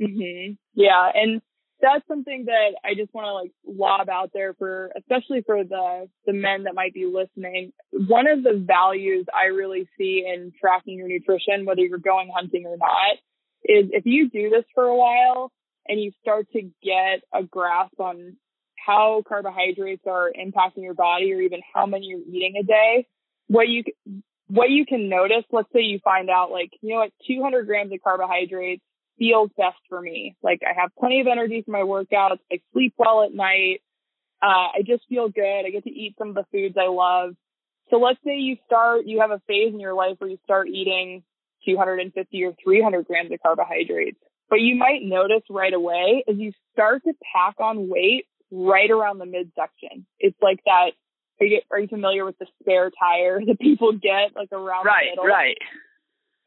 Speaker 3: hmm Yeah, and that's something that I just want to like lob out there for, especially for the the men that might be listening. One of the values I really see in tracking your nutrition, whether you're going hunting or not, is if you do this for a while and you start to get a grasp on how carbohydrates are impacting your body or even how many you're eating a day, what you what you can notice, let's say you find out like, you know what, 200 grams of carbohydrates feels best for me. Like I have plenty of energy for my workouts. I sleep well at night. Uh, I just feel good. I get to eat some of the foods I love. So let's say you start, you have a phase in your life where you start eating 250 or 300 grams of carbohydrates. But you might notice right away as you start to pack on weight right around the midsection. It's like that. Are you, are you familiar with the spare tire that people get like around the middle?
Speaker 2: Right, right.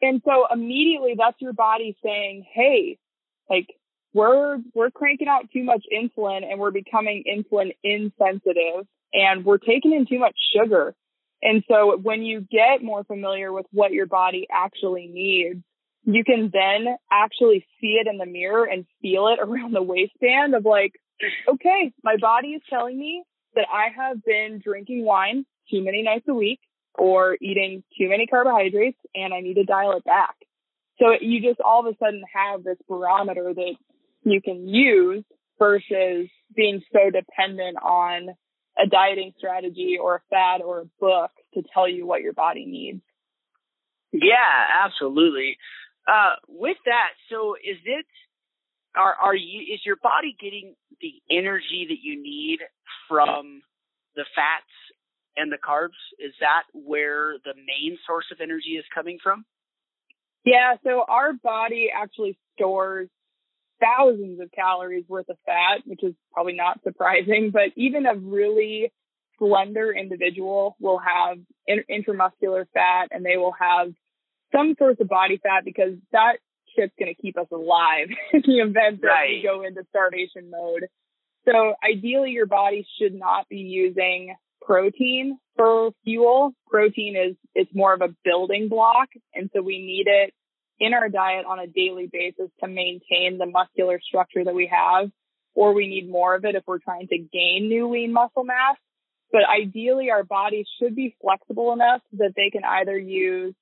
Speaker 3: And so immediately that's your body saying, Hey, like we're, we're cranking out too much insulin and we're becoming insulin insensitive and we're taking in too much sugar. And so when you get more familiar with what your body actually needs, you can then actually see it in the mirror and feel it around the waistband of like, okay, my body is telling me that I have been drinking wine too many nights a week or eating too many carbohydrates and I need to dial it back. So you just all of a sudden have this barometer that you can use versus being so dependent on a dieting strategy or a fad or a book to tell you what your body needs.
Speaker 2: Yeah, absolutely. Uh, with that, so is it are are you is your body getting the energy that you need from the fats and the carbs? Is that where the main source of energy is coming from?
Speaker 3: Yeah, so our body actually stores thousands of calories worth of fat, which is probably not surprising, but even a really slender individual will have in- intramuscular fat and they will have some source of body fat because that shit's going to keep us alive in the event that
Speaker 2: Right.
Speaker 3: we go into starvation mode. So ideally your body should not be using protein for fuel. Protein is, it's more of a building block. And so we need it in our diet on a daily basis to maintain the muscular structure that we have, or we need more of it if we're trying to gain new lean muscle mass. But ideally our bodies should be flexible enough that they can either use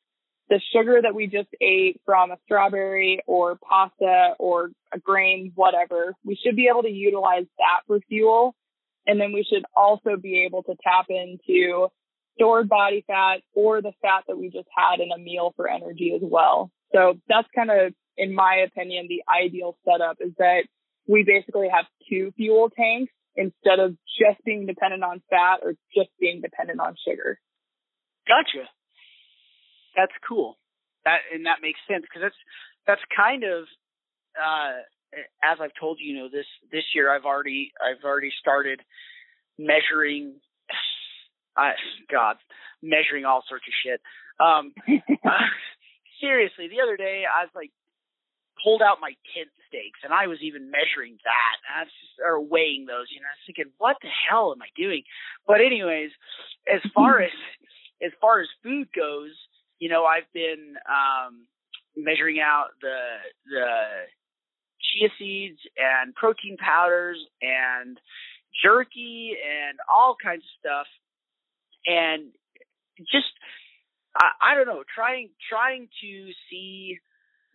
Speaker 3: the sugar that we just ate from a strawberry or pasta or a grain, whatever. We should be able to utilize that for fuel. And then we should also be able to tap into stored body fat or the fat that we just had in a meal for energy as well. So that's kind of, in my opinion, the ideal setup is that we basically have two fuel tanks instead of just being dependent on fat or just being dependent on sugar.
Speaker 2: Gotcha. That's cool. That and that makes sense because that's that's kind of uh as I've told you, you know, this this year I've already I've already started measuring I God, measuring all sorts of shit. Um uh, seriously, the other day I was like pulled out my tent stakes and I was even measuring that. And I was just or weighing those, you know, I was thinking, what the hell am I doing? But anyways, as far as as far as food goes, you know, I've been um measuring out the the chia seeds and protein powders and jerky and all kinds of stuff. And just I, I don't know trying trying to see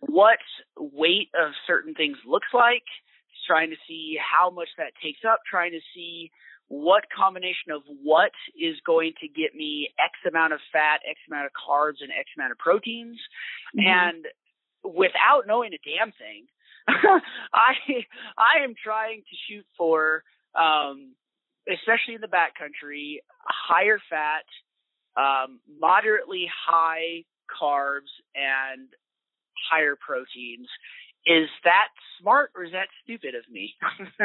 Speaker 2: what weight of certain things looks like trying to see how much that takes up trying to see what combination of what is going to get me X amount of fat, X amount of carbs, and X amount of proteins.
Speaker 3: Mhm.
Speaker 2: And without knowing a damn thing, I I am trying to shoot for, um, especially in the backcountry, higher fat, um, moderately high carbs, and higher proteins. Is that smart or is that stupid of me?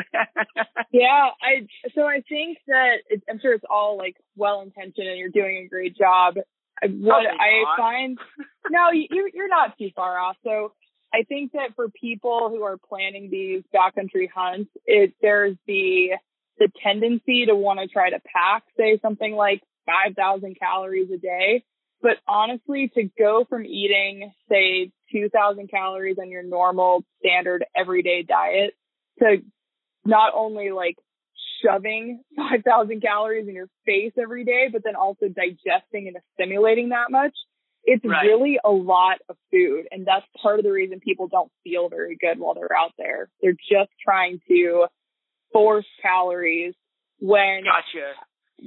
Speaker 3: Yeah, I so I think that it, I'm sure it's all like well intentioned and you're doing a great job. I- What
Speaker 2: oh
Speaker 3: I find no, you, you're not too far off. So I think that for people who are planning these backcountry hunts, it there's the the tendency to want to try to pack, say something like 5,000 calories a day. But honestly, to go from eating, say, 2,000 calories on your normal standard everyday diet to not only like shoving 5,000 calories in your face every day, but then also digesting and assimilating that much, it's
Speaker 2: Right.
Speaker 3: really a lot of food. And that's part of the reason people don't feel very good while they're out there. They're just trying to force calories when
Speaker 2: Gotcha.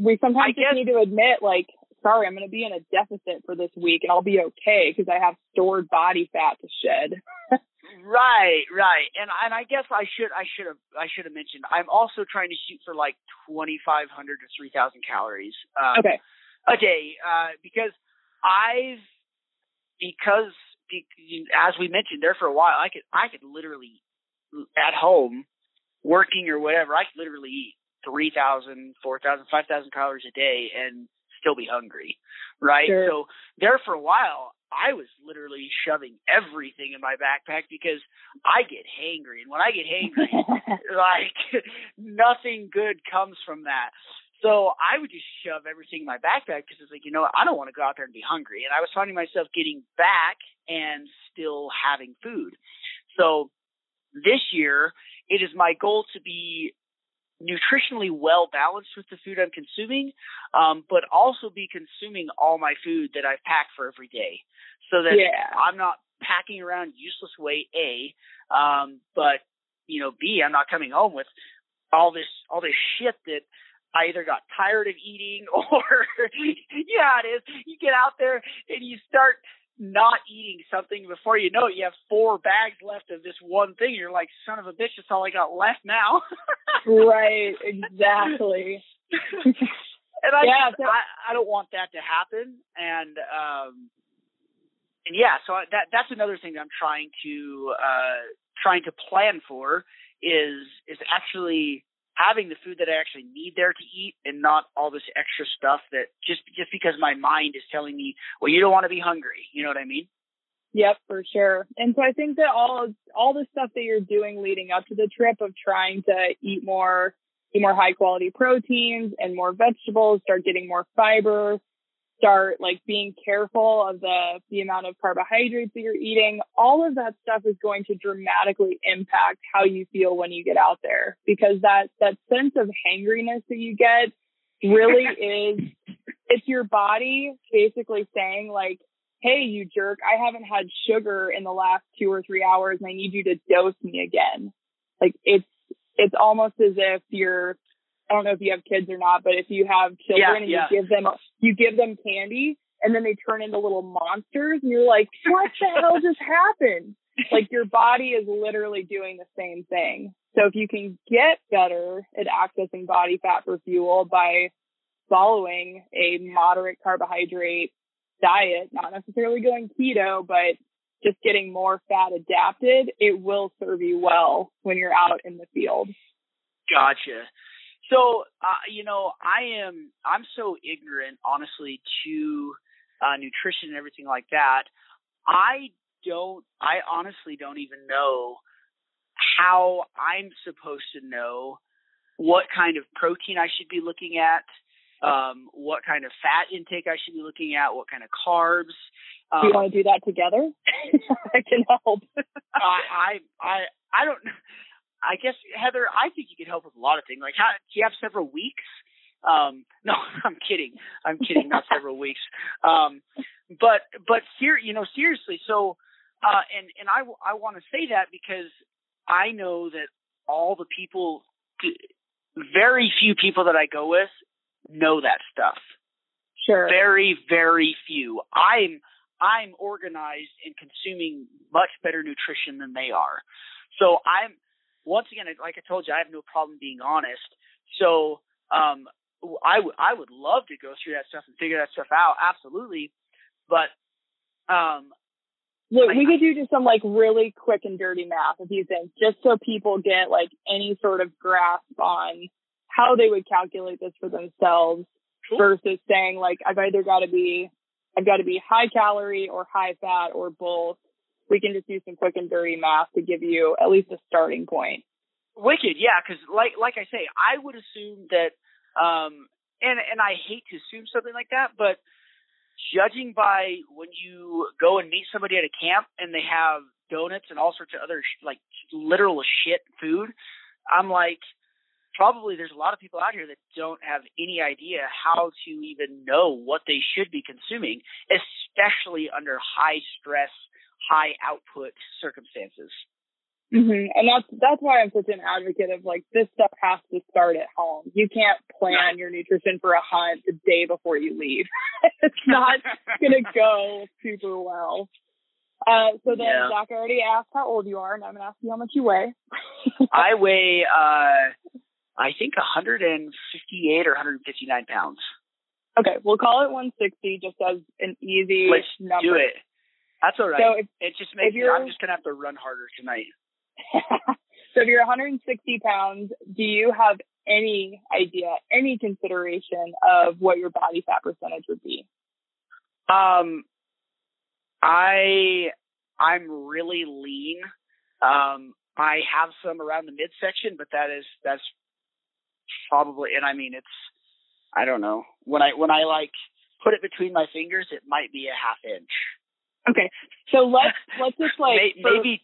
Speaker 3: we sometimes
Speaker 2: I
Speaker 3: just
Speaker 2: guess-
Speaker 3: need to admit, like, sorry, I'm going to be in a deficit for this week and I'll be okay because I have stored body fat to shed.
Speaker 2: Right, right. And and I guess I should I should have I should have mentioned I'm also trying to shoot for like 2500 to 3000 calories um,
Speaker 3: Okay.
Speaker 2: a day uh because I've because as we mentioned there for a while I could I could literally at home working or whatever I could literally eat 3000 4000 5000 calories a day and still be hungry right
Speaker 3: Sure.
Speaker 2: so there for a while I was literally shoving everything in my backpack because I get hangry and when I get hangry like nothing good comes from that. So I would just shove everything in my backpack because it's like, you know what, I don't want to go out there and be hungry. And I was finding myself getting back and still having food. So this year, it is my goal to be nutritionally well balanced with the food I'm consuming, um, but also be consuming all my food that I've packed for every day. So that
Speaker 3: Yeah.
Speaker 2: I'm not packing around useless weight, A, um, but you know, B, I'm not coming home with all this all this shit that I either got tired of eating or yeah, it is. You get out there and you start not eating something before you know it, you have four bags left of this one thing. You're like, son of a bitch, that's all I got left now.
Speaker 3: right, exactly.
Speaker 2: and I,
Speaker 3: Yeah,
Speaker 2: just, I I don't want that to happen. And um and yeah, so I- that that's another thing that I'm trying to uh trying to plan for is is actually having the food that I actually need there to eat and not all this extra stuff that just just because my mind is telling me, well, you don't want to be hungry. You know what I mean?
Speaker 3: Yep, for sure. And so I think that all all the stuff that you're doing leading up to the trip of trying to eat more eat more high quality proteins and more vegetables, start getting more fiber, start like being careful of the the amount of carbohydrates that you're eating, all of that stuff is going to dramatically impact how you feel when you get out there because that that sense of hangriness that you get really is it's your body basically saying like hey, you jerk, I haven't had sugar in the last two or three hours and I need you to dose me again. Like it's, it's almost as if you're, I don't know if you have kids or not, but if you have children
Speaker 2: Yeah,
Speaker 3: and
Speaker 2: yeah.
Speaker 3: you give them, oh. you give them candy and then they turn into little monsters and you're like, what the hell just happened? Like your body is literally doing the same thing. So if you can get better at accessing body fat for fuel by following a moderate carbohydrate diet, not necessarily going keto, but just getting more fat adapted, it will serve you well when you're out in the field.
Speaker 2: Gotcha. So, uh, you know, I am, I'm so ignorant, honestly, to uh, nutrition and everything like that. I don't, I honestly don't even know how I'm supposed to know what kind of protein I should be looking at, um, what kind of fat intake I should be looking at, what kind of carbs. Um,
Speaker 3: Do you want to do that together? I can help.
Speaker 2: I, I, I, I don't. I guess Heather, I think you could help with a lot of things. Like, how do you have several weeks? Um, no, I'm kidding. I'm kidding. Not several weeks. Um, but but here, you know, seriously. So, uh, and and I I want to say that because I know that all the people, very few people that I go with, know that stuff
Speaker 3: Sure.
Speaker 2: very very few i'm i'm organized and consuming much better nutrition than they are so i'm once again like i told you i have no problem being honest so um i would i would love to go through that stuff and figure that stuff out absolutely but um
Speaker 3: Look, we could do just some like really quick and dirty math if you think, just so people get like any sort of grasp on how they would calculate this for themselves
Speaker 2: Cool.
Speaker 3: versus saying like I've either got to be I've got to be high calorie or high fat or both. We can just do some quick and dirty math to give you at least a starting point.
Speaker 2: Wicked, yeah, because like like I say, I would assume that, um, and and I hate to assume something like that, but judging by when you go and meet somebody at a camp and they have donuts and all sorts of other sh- like literal shit food, I'm like, probably there's a lot of people out here that don't have any idea how to even know what they should be consuming, especially under high stress, high output circumstances.
Speaker 3: hmm And that's that's why I'm such an advocate of like this stuff has to start at home. You can't plan your nutrition for a hunt the day before you leave. it's not gonna go super well. Uh, so then
Speaker 2: Yeah.
Speaker 3: Zach already asked how old you are, and I'm gonna ask you how much you weigh.
Speaker 2: I weigh, uh, I think 158 or 159 pounds.
Speaker 3: Okay, we'll call it 160 just as an easy
Speaker 2: Let's
Speaker 3: number.
Speaker 2: do it. That's all right.
Speaker 3: So if,
Speaker 2: it just makes me, I'm just gonna have to run harder tonight.
Speaker 3: so if you're 160 pounds, do you have any idea, any consideration of what your body fat percentage would be?
Speaker 2: Um, I I'm really lean. Um, I have some around the midsection, but that is that's probably, and I mean it's I don't know when I when I like put it between my fingers, it might be a half inch.
Speaker 3: Okay, so let's let's just like
Speaker 2: May-
Speaker 3: for-
Speaker 2: maybe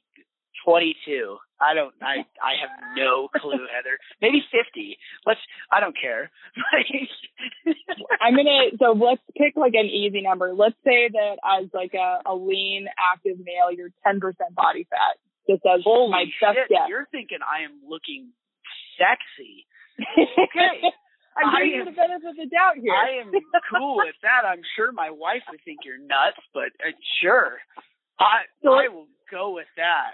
Speaker 2: 22. I don't. I I have no clue, Heather. Maybe 50. Let's. I don't care.
Speaker 3: I'm gonna so let's pick like an easy number. Let's say that as like a, a lean active male, you're 10% body fat. Just as
Speaker 2: Holy
Speaker 3: my best
Speaker 2: shit!
Speaker 3: guess.
Speaker 2: You're thinking I am looking sexy. Okay.
Speaker 3: I'm
Speaker 2: I
Speaker 3: giving you the benefit of the doubt here.
Speaker 2: I am cool with that. I'm sure my wife would think you're nuts, but uh, sure, I I will go with that.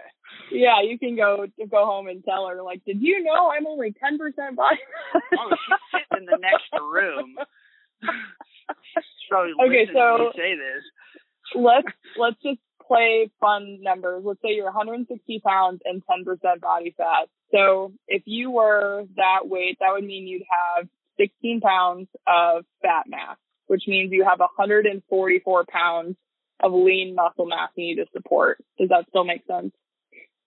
Speaker 3: yeah, you can go go home and tell her like, did you know I'm only 10% body fat?
Speaker 2: Oh, she's sitting in the next room. She's probably
Speaker 3: Okay, so-
Speaker 2: say this.
Speaker 3: let's let's just play fun numbers. Let's say you're 160 pounds and 10% body fat. So if you were that weight, that would mean you'd have 16 pounds of fat mass, which means you have 144 pounds of lean muscle mass you need to support. Does that still make sense?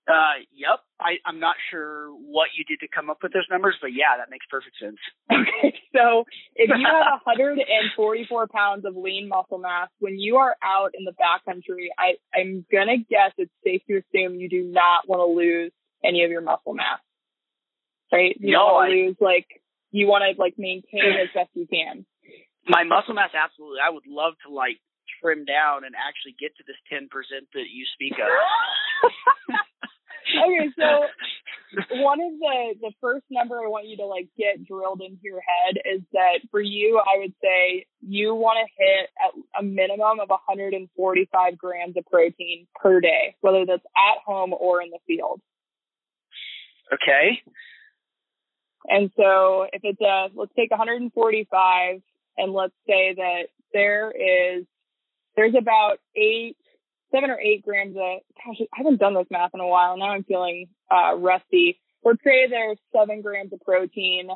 Speaker 2: Uh, yep. I I'm not sure what you did to come up with those numbers, but yeah, that makes perfect sense.
Speaker 3: Okay, so if you have 144 pounds of lean muscle mass, when you are out in the backcountry, I, I'm gonna guess it's safe to assume you do not want to lose any of your muscle mass, right? You
Speaker 2: No,
Speaker 3: don't want to lose like you want to like maintain as best you can.
Speaker 2: My muscle mass, absolutely. I would love to like trim down and actually get to this ten percent that you speak of.
Speaker 3: okay, so one of the the first number I want you to like get drilled into your head is that for you, I would say you want to hit at a minimum of 145 grams of protein per day, whether that's at home or in the field.
Speaker 2: Okay.
Speaker 3: And so if it's a, let's take 145 and let's say that there is, there's about eight, seven or eight grams of, gosh, I haven't done this math in a while. Now I'm feeling, uh, rusty. Let's say there's seven grams of protein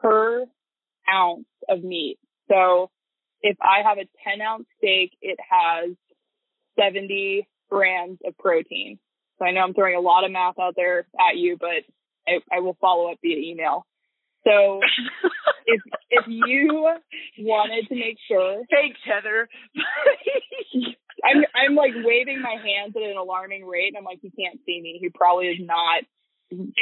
Speaker 3: per ounce of meat. So if I have a 10 ounce steak, it has 70 grams of protein. So I know I'm throwing a lot of math out there at you, but I, I will follow up via email. So if if you wanted to make sure,
Speaker 2: Thanks, Heather.
Speaker 3: I'm I'm like waving my hands at an alarming rate, and I'm like, he can't see me. He probably is not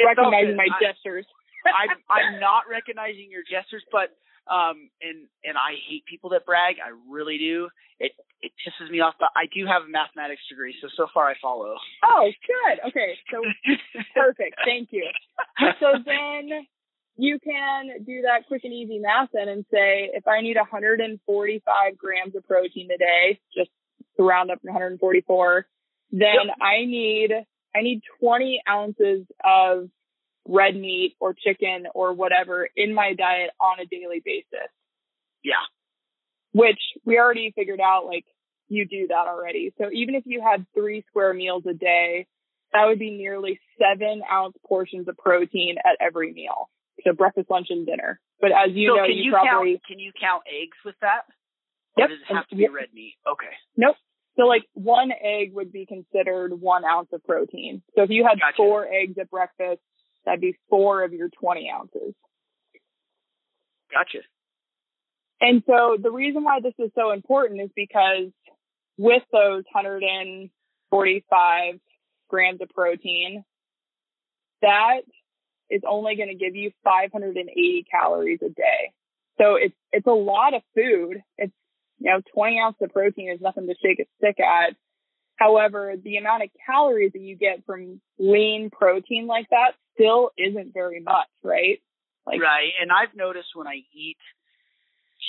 Speaker 3: recognizing my
Speaker 2: I-
Speaker 3: gestures.
Speaker 2: I'm I'm not recognizing your gestures, but um, and and I hate people that brag. I really do. It it pisses me off, but I do have a mathematics degree, so so far I follow.
Speaker 3: Oh, good. Okay, so perfect. Thank you. So then you can do that quick and easy math then and say if I need 145 grams of protein a day, just to round up to 144, then I need I need 20 ounces of red meat or chicken or whatever in my diet on a daily basis.
Speaker 2: Yeah.
Speaker 3: Which we already figured out like you do that already. So even if you had three square meals a day, that would be nearly seven ounce portions of protein at every meal. So breakfast, lunch, and dinner. But as you
Speaker 2: so
Speaker 3: know,
Speaker 2: can
Speaker 3: you,
Speaker 2: you
Speaker 3: probably
Speaker 2: count? Can you count eggs with that? Or
Speaker 3: Yep.
Speaker 2: does it have to be red meat? Okay.
Speaker 3: Nope. So like one egg would be considered one ounce of protein. So if you had
Speaker 2: Gotcha.
Speaker 3: four eggs at breakfast, that'd be four of your 20 ounces.
Speaker 2: Gotcha.
Speaker 3: And so the reason why this is so important is because with those 145 grams of protein, that is only going to give you 580 calories a day. So it's, it's a lot of food. It's, you know, 20 ounces of protein is nothing to shake a stick at. However, the amount of calories that you get from lean protein like that still isn't very much, right? Like,
Speaker 2: right. And I've noticed when I eat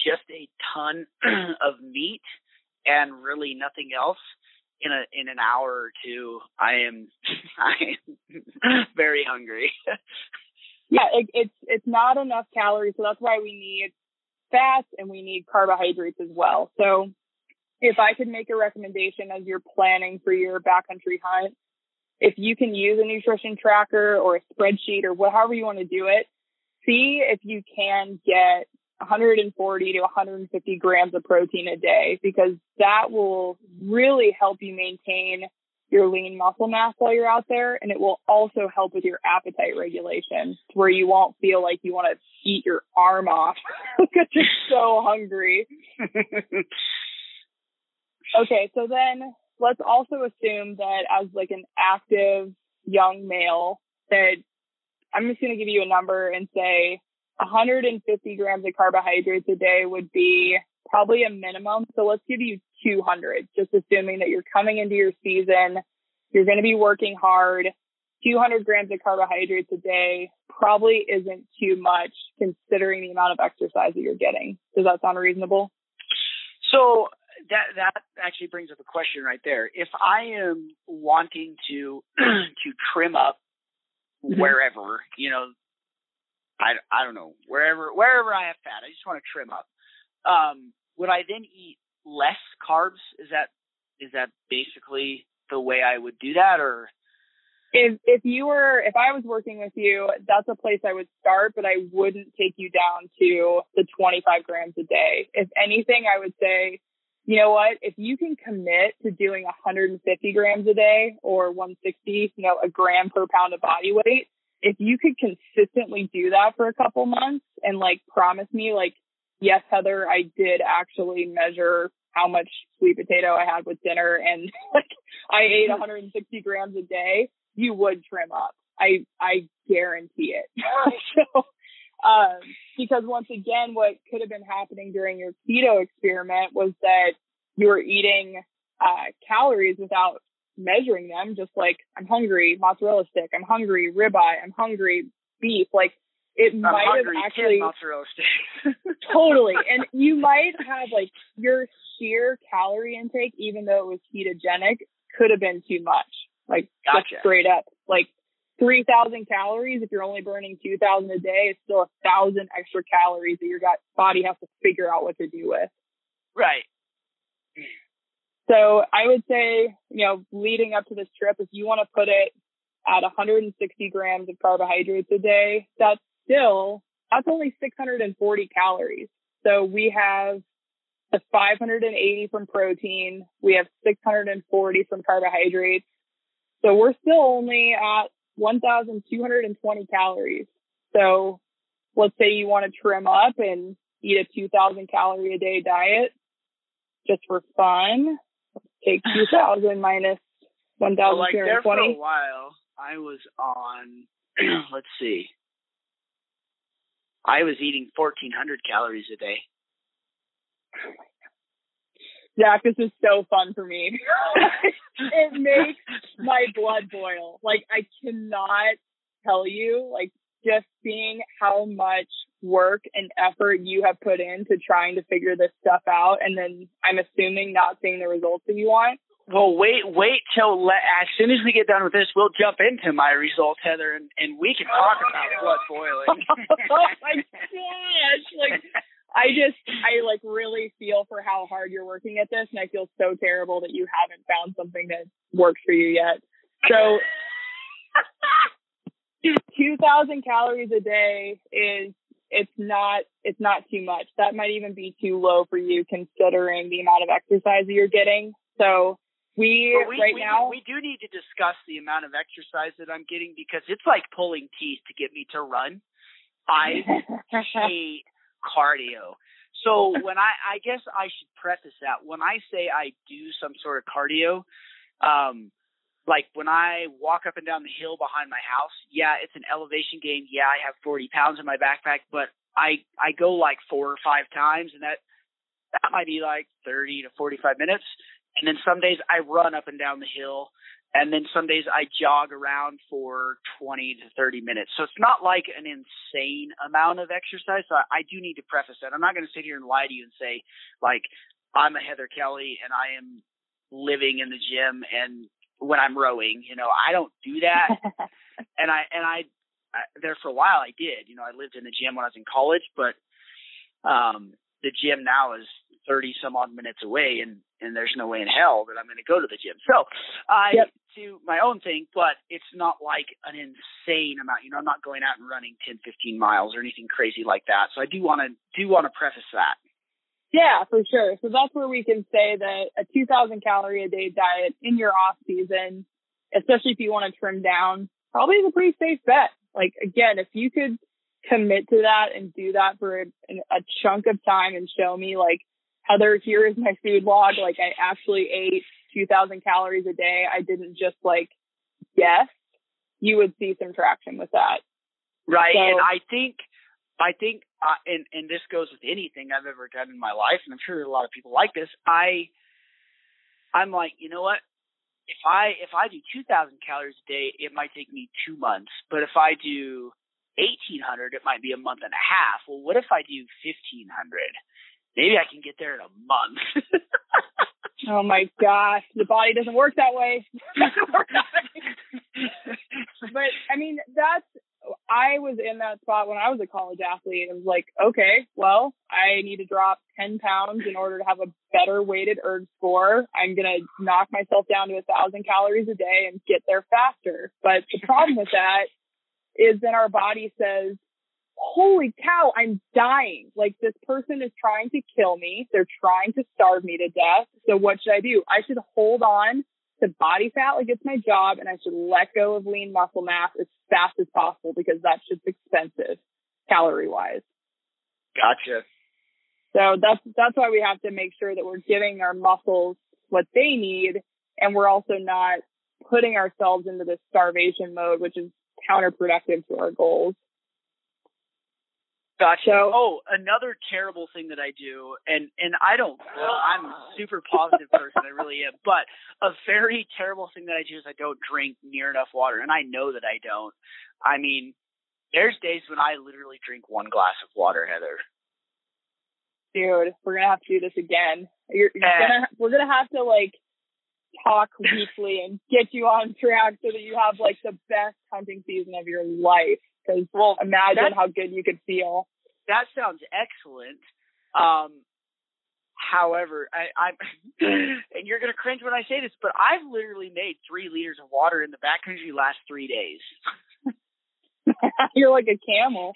Speaker 2: just a ton of meat and really nothing else in a in an hour or two, I am I am very hungry.
Speaker 3: yeah, it, it's it's not enough calories, so that's why we need fats and we need carbohydrates as well. So if I could make a recommendation as you're planning for your backcountry hunt, if you can use a nutrition tracker or a spreadsheet or whatever you want to do it, see if you can get 140 to 150 grams of protein a day because that will really help you maintain your lean muscle mass while you're out there. And it will also help with your appetite regulation where you won't feel like you want to eat your arm off because you're so hungry. okay. So then let's also assume that as like an active young male that I'm just going to give you a number and say 150 grams of carbohydrates a day would be probably a minimum. So let's give you 200, just assuming that you're coming into your season. You're going to be working hard. 200 grams of carbohydrates a day probably isn't too much considering the amount of exercise that you're getting. Does that sound reasonable?
Speaker 2: So that that actually brings up a question right there. If I am wanting to to trim up
Speaker 3: Mhm.
Speaker 2: wherever, you know, I, I don't know, wherever wherever I have fat, I just want to trim up. Um, would I then eat less carbs? Is that is that basically the way I would do that, or
Speaker 3: if if you were if I was working with you, that's a place I would start, but I wouldn't take you down to the 25 grams a day. If anything, I would say, you know what? If you can commit to doing 150 grams a day or 160, you know, a gram per pound of body weight, if you could consistently do that for a couple months and like promise me like, yes, Heather, I did actually measure how much sweet potato I had with dinner and like I ate 160 grams a day, you would trim up. I I guarantee it. so um because once again what could have been happening during your keto experiment was that you were eating uh calories without measuring them, just like I'm hungry, mozzarella stick, I'm hungry, ribeye, I'm hungry, beef. Like it
Speaker 2: I'm
Speaker 3: might
Speaker 2: hungry,
Speaker 3: have actually
Speaker 2: mozzarella sticks.
Speaker 3: totally. And you might have like your sheer calorie intake, even though it was ketogenic, could have been too much. Like just straight up, like 3,000 calories. If you're only burning 2,000 a day, it's still a thousand extra calories that your gut body has to figure out what to do with.
Speaker 2: right.
Speaker 3: So I would say, you know, leading up to this trip, if you want to put it at 160 grams of carbohydrates a day, that's still, that's only 640 calories. So we have the 580 from protein. We have 640 from carbohydrates. So we're still only at 1,220 calories. So let's say you want to trim up and eat a 2,000 calorie a day diet just for fun. Take 2,000 minus
Speaker 2: Well, like there for a while, I was on. let's see. I was eating 1,400 calories a day.
Speaker 3: Zach, this is so fun for me. it makes my blood boil. Like I cannot tell you, like just seeing how much work and effort you have put into trying to figure this stuff out and then I'm assuming not seeing the results that you want.
Speaker 2: Well, wait, wait till le- as soon as we get done with this, we'll jump into my results, Heather, and, and we can talk oh about blood boiling.
Speaker 3: oh my gosh. Like I just I like really feel for how hard you're working at this and I feel so terrible that you haven't found something that works for you yet. So 2000 calories a day is it's not it's not too much. That might even be too low for you considering the amount of exercise that you're getting. So we,
Speaker 2: we
Speaker 3: right
Speaker 2: we,
Speaker 3: now
Speaker 2: we do need to discuss the amount of exercise that I'm getting because it's like pulling teeth to get me to run. I hate cardio. So when I I guess I should preface that when I say I do some sort of cardio, um, like when I walk up and down the hill behind my house, yeah, it's an elevation gain. Yeah, I have 40 pounds in my backpack, but I I go like four or five times, and that that might be like 30 to 45 minutes. And then some days I run up and down the hill, and then some days I jog around for 20 to 30 minutes. So it's not like an insane amount of exercise. So I, I do need to preface that. I'm not going to sit here and lie to you and say like I'm a Heather Kelly and I am living in the gym and when I'm rowing, you know, I don't do that. and I and I, I there for a while I did. You know, I lived in the gym when I was in college, but um the gym now is 30 some odd minutes away and and there's no way in hell that I'm going to go to the gym. So I
Speaker 3: Yep.
Speaker 2: do my own thing, but it's not like an insane amount. You know, I'm not going out and running 10, 15 miles or anything crazy like that. So I do want to do want to preface that.
Speaker 3: Yeah, for sure. So that's where we can say that a 2000 calorie a day diet in your off season, especially if you want to trim down, probably is a pretty safe bet. Like again, if you could commit to that and do that for a, a chunk of time and show me like, Heather, here is my food log. Like I actually ate 2000 calories a day. I didn't just like guess. You would see some traction with that.
Speaker 2: Right.
Speaker 3: So-
Speaker 2: and I think, I think, uh, and, and this goes with anything I've ever done in my life, and I'm sure a lot of people like this. I, I'm like, you know what? If I, if I do 2000 calories a day, it might take me two months. But if I do 1800, it might be a month and a half. Well, what if I do 1500? Maybe I can get there in a month.
Speaker 3: Oh my gosh, the body doesn't work that way. but I mean, that's I was in that spot when I was a college athlete. It was like, okay, well, I need to drop 10 pounds in order to have a better weighted erg score. I'm going to knock myself down to a thousand calories a day and get there faster. But the problem with that is then our body says, holy cow, I'm dying. Like this person is trying to kill me. They're trying to starve me to death. So what should I do? I should hold on to body fat like it's my job and I should let go of lean muscle mass as fast as possible because that's just expensive calorie wise.
Speaker 2: gotcha.
Speaker 3: So that's, that's why we have to make sure that we're giving our muscles what they need and we're also not putting ourselves into this starvation mode, which is counterproductive to our goals.
Speaker 2: Gotcha.
Speaker 3: So-
Speaker 2: oh, another terrible thing that I do, and and I don't, well, I'm a super positive person, I really am. But a very terrible thing that I do is I don't drink near enough water, and I know that I don't. I mean, there's days when I literally drink one glass of water, Heather.
Speaker 3: dude, we're gonna have to do this again. You're, you're
Speaker 2: Eh.
Speaker 3: gonna, we're gonna have to like talk weekly and get you on track so that you have like the best hunting season of your life. Because
Speaker 2: Well,
Speaker 3: imagine how good you could feel.
Speaker 2: that sounds excellent. Um, however, I, I'm, and you're gonna cringe when I say this, but I've literally made three liters of water in the backcountry last three days.
Speaker 3: you're like a camel.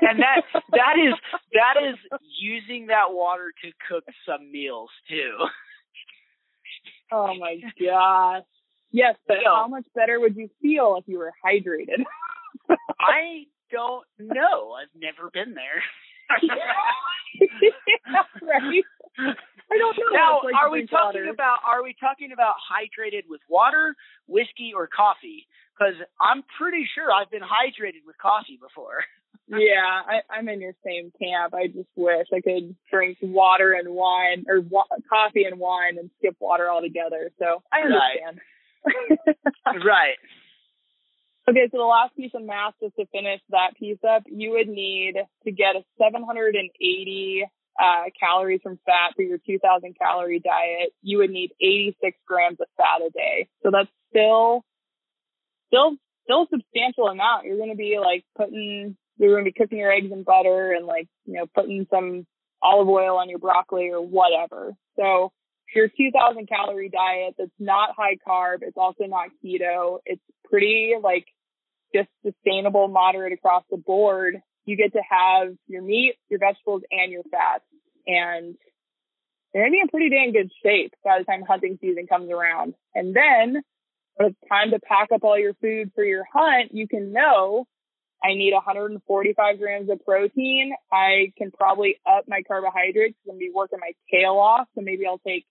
Speaker 2: and that that is that is using that water to cook some meals too.
Speaker 3: Oh my gosh. Yes, but
Speaker 2: So-
Speaker 3: how much better would you feel if you were hydrated?
Speaker 2: I don't know. I've never been there.
Speaker 3: right? I don't know.
Speaker 2: now,
Speaker 3: like
Speaker 2: are we talking
Speaker 3: water.
Speaker 2: about are we talking about hydrated with water, whiskey, or coffee? Because I'm pretty sure I've been hydrated with coffee before.
Speaker 3: Yeah, I, I'm in your same camp. I just wish I could drink water and wine or wa- coffee and wine and skip water altogether. So I
Speaker 2: Right.
Speaker 3: understand.
Speaker 2: right.
Speaker 3: Okay, so the last piece of math just to finish that piece up, you would need to get a 780 uh, calories from fat for your 2000 calorie diet. You would need 86 grams of fat a day. So that's still, still, still a substantial amount. You're going to be like putting you're going to be cooking your eggs in butter and like, you know, putting some olive oil on your broccoli or whatever. So your 2000 calorie diet that's not high carb, it's also not keto. It's pretty like just sustainable, moderate across the board. you get to have your meat, your vegetables, and your fats. And you're going to be in pretty dang good shape by the time hunting season comes around. And then when it's time to pack up all your food for your hunt, you can know I need 145 grams of protein. I can probably up my carbohydrates. I'm going to be working my tail off. So maybe I'll take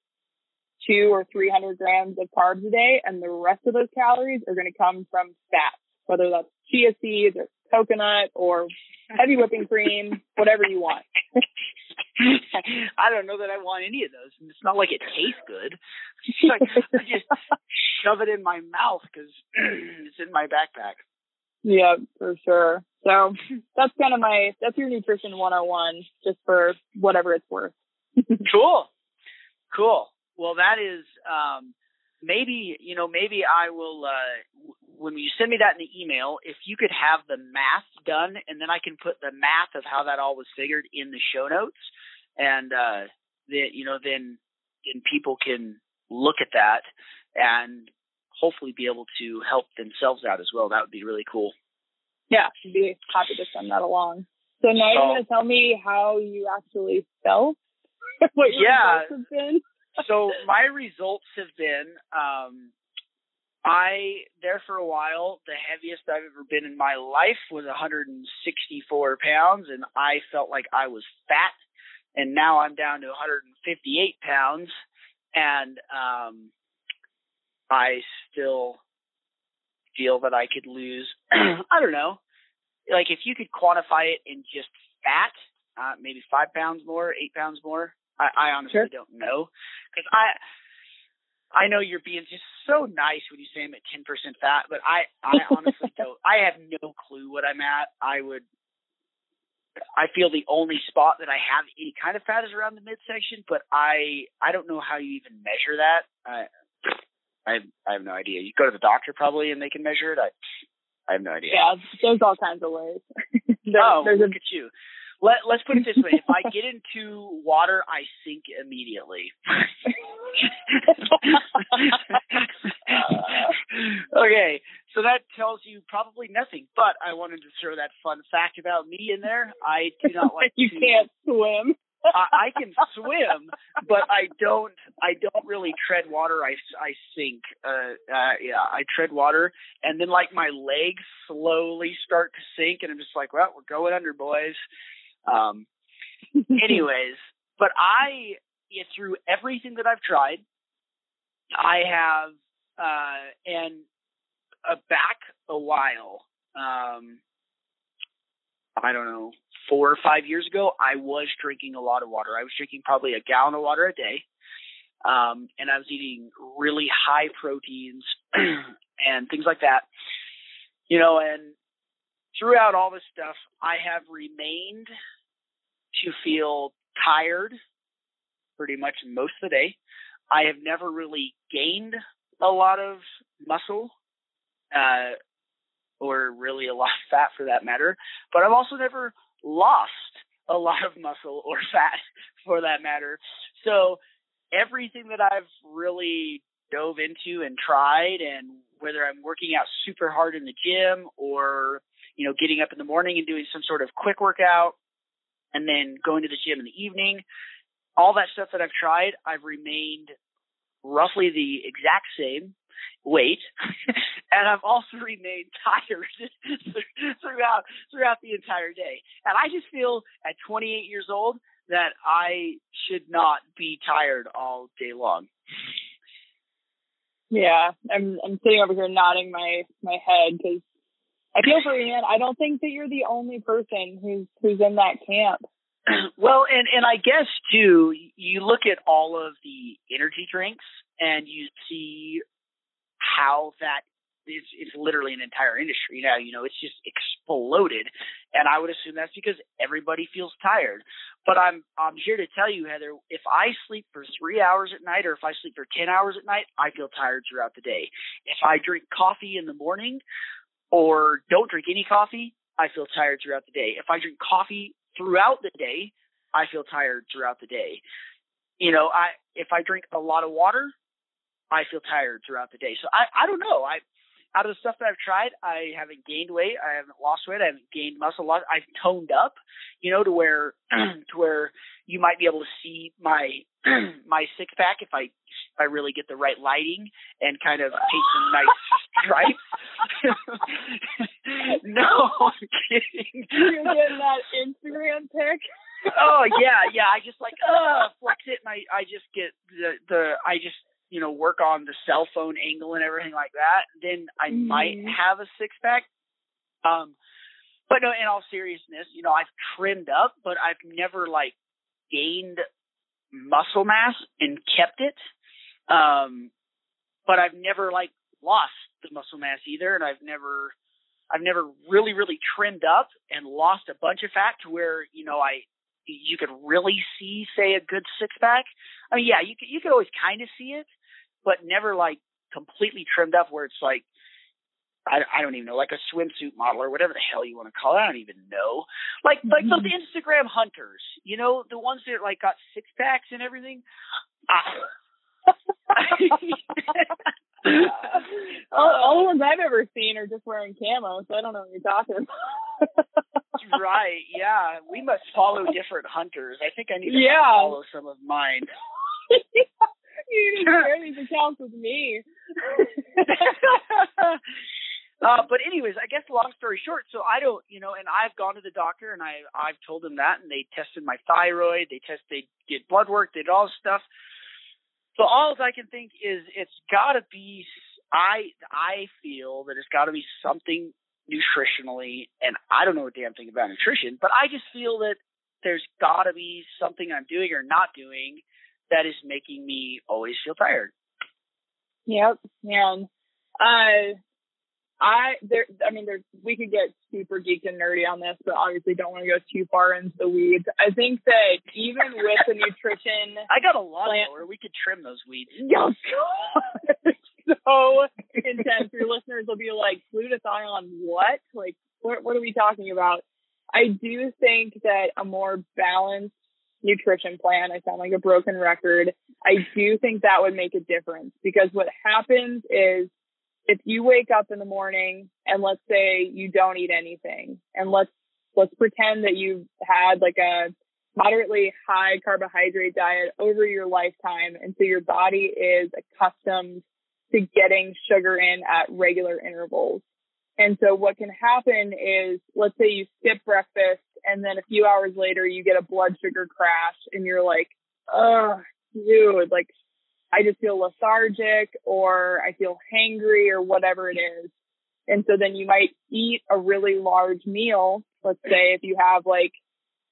Speaker 3: two or 300 grams of carbs a day. And the rest of those calories are going to come from fats, whether that's chia seeds or coconut or heavy whipping cream, whatever you want.
Speaker 2: I don't know that I want any of those. And It's not like it tastes good. It's like I just shove it in my mouth because it's in my backpack.
Speaker 3: Yeah, for sure. So that's kind of my that's your nutrition 101 just for whatever it's worth.
Speaker 2: cool. Cool. Well, that is um maybe, you know, maybe I will uh when you send me that in the email, if you could have the math done and then I can put the math of how that all was figured in the show notes and uh that you know then then people can look at that and hopefully be able to help themselves out as well. That would be really cool.
Speaker 3: Yeah, I'd be happy to send that along. So now you're going to tell me how you actually felt? what your
Speaker 2: yeah.
Speaker 3: results have been?
Speaker 2: so my results have been um I there for a while the heaviest I've ever been in my life was 164 pounds and I felt like I was fat and now I'm down to 158 pounds and um I still feel that I could lose I don't know like if you could quantify it in just fat uh maybe 5 pounds more 8 pounds more I, I honestly
Speaker 3: Sure.
Speaker 2: don't know because I I know you're being just so nice when you say I'm at 10% fat, but I I honestly don't. I have no clue what I'm at. I would. I feel the only spot that I have any kind of fat is around the midsection, but I I don't know how you even measure that. I I have, I have no idea. You go to the doctor probably and they can measure it. I I have no idea.
Speaker 3: Yeah, there's all kinds of ways. there,
Speaker 2: oh,
Speaker 3: there's a,
Speaker 2: look at you. Let Let's put it this way: if I get into water, I sink immediately. okay, so that tells you probably nothing. But I wanted to throw that fun fact about me in there. I do not like
Speaker 3: you
Speaker 2: to.
Speaker 3: can't swim.
Speaker 2: I, I can swim, but I don't. I don't really tread water. I, I sink. Uh, uh, yeah, I tread water, and then like my legs slowly start to sink, and I'm just like, well, we're going under, boys. Um, anyways, but I, through everything that I've tried, I have, uh, and uh, back a while, um, I don't know, four or five years ago, I was drinking a lot of water. I was drinking probably a gallon of water a day. Um, and I was eating really high proteins and things like that. You know, and throughout all this stuff, I have remained to feel tired pretty much most of the day. I have never really gained a lot of muscle, uh, or really a lot of fat for that matter, but I've also never lost a lot of muscle or fat for that matter. So everything that I've really dove into and tried and whether I'm working out super hard in the gym or, you know, getting up in the morning and doing some sort of quick workout and then going to the gym in the evening, all that stuff that I've tried, I've remained roughly the exact same weight, and I've also remained tired throughout throughout the entire day. And I just feel at 28 years old that I should not be tired all day long.
Speaker 3: Yeah, I'm I'm sitting over here nodding my my head because I feel for you, man. I don't think that you're the only person who's who's in that camp.
Speaker 2: well, and and I guess too, you look at all of the energy drinks and you see how that is it's literally an entire industry now. You know, it's just exploded, and I would assume that's because everybody feels tired. But I'm I'm here to tell you, Heather, if I sleep for three hours at night, or if I sleep for ten hours at night, I feel tired throughout the day. If I drink coffee in the morning, or don't drink any coffee, I feel tired throughout the day. If I drink coffee throughout the day, I feel tired throughout the day. You know, I if I drink a lot of water, I feel tired throughout the day. So I I don't know. I out of the stuff that I've tried, I haven't gained weight, I haven't lost weight, I haven't gained muscle loss. I've toned up, you know, to where to where you might be able to see my my six pack if I if I really get the right lighting and kind of paint some nice stripes. no, I'm kidding.
Speaker 3: You're getting that Instagram pic.
Speaker 2: oh yeah, yeah. I just like uh flex it, and I I just get the the I just you know work on the cell phone angle and everything like that. Then I mm-hmm. might have a six pack. Um, but no, in all seriousness, you know I've trimmed up, but I've never like gained muscle mass and kept it. Um, but I've never like lost the muscle mass either, and I've never I've never really really trimmed up and lost a bunch of fat to where you know I you could really see say a good six pack. I mean, yeah, you could you could always kind of see it, but never like completely trimmed up where it's like I, I don't even know, like a swimsuit model or whatever the hell you want to call it. I don't even know. Like like those mm-hmm. Instagram hunters, you know, the ones that like got six packs and everything.
Speaker 3: all, all the ones I've ever seen are just wearing camo, so I don't know what you're talking about.
Speaker 2: right, yeah. We must follow different hunters. I think I need to
Speaker 3: yeah.
Speaker 2: follow some of mine.
Speaker 3: you to share these accounts with me.
Speaker 2: Uh, but anyways, I guess long story short, so I don't, you know, and I've gone to the doctor and I I've told them that, and they tested my thyroid, they test, they did blood work, they did all this stuff. So all I can think is it's got to be. I I feel that it's got to be something nutritionally, and I don't know a damn thing about nutrition, but I just feel that there's got to be something I'm doing or not doing that is making me always feel tired.
Speaker 3: Yep, man. Uh, I there I mean there's we could get super geeked and nerdy on this, but obviously don't want to go too far into the weeds. I think that even with the nutrition
Speaker 2: I got a lot more. We could trim those weeds.
Speaker 3: Oh god. so intense. Your listeners will be like, glutathione what? Like what what are we talking about? I do think that a more balanced nutrition plan, I sound like a broken record. I do think that would make a difference because what happens is if you wake up in the morning and let's say you don't eat anything and let's let's pretend that you've had like a moderately high carbohydrate diet over your lifetime and so your body is accustomed to getting sugar in at regular intervals. And so what can happen is let's say you skip breakfast and then a few hours later you get a blood sugar crash and you're like, oh, dude, like I just feel lethargic or I feel hangry or whatever it is. And so then you might eat a really large meal. Let's say if you have like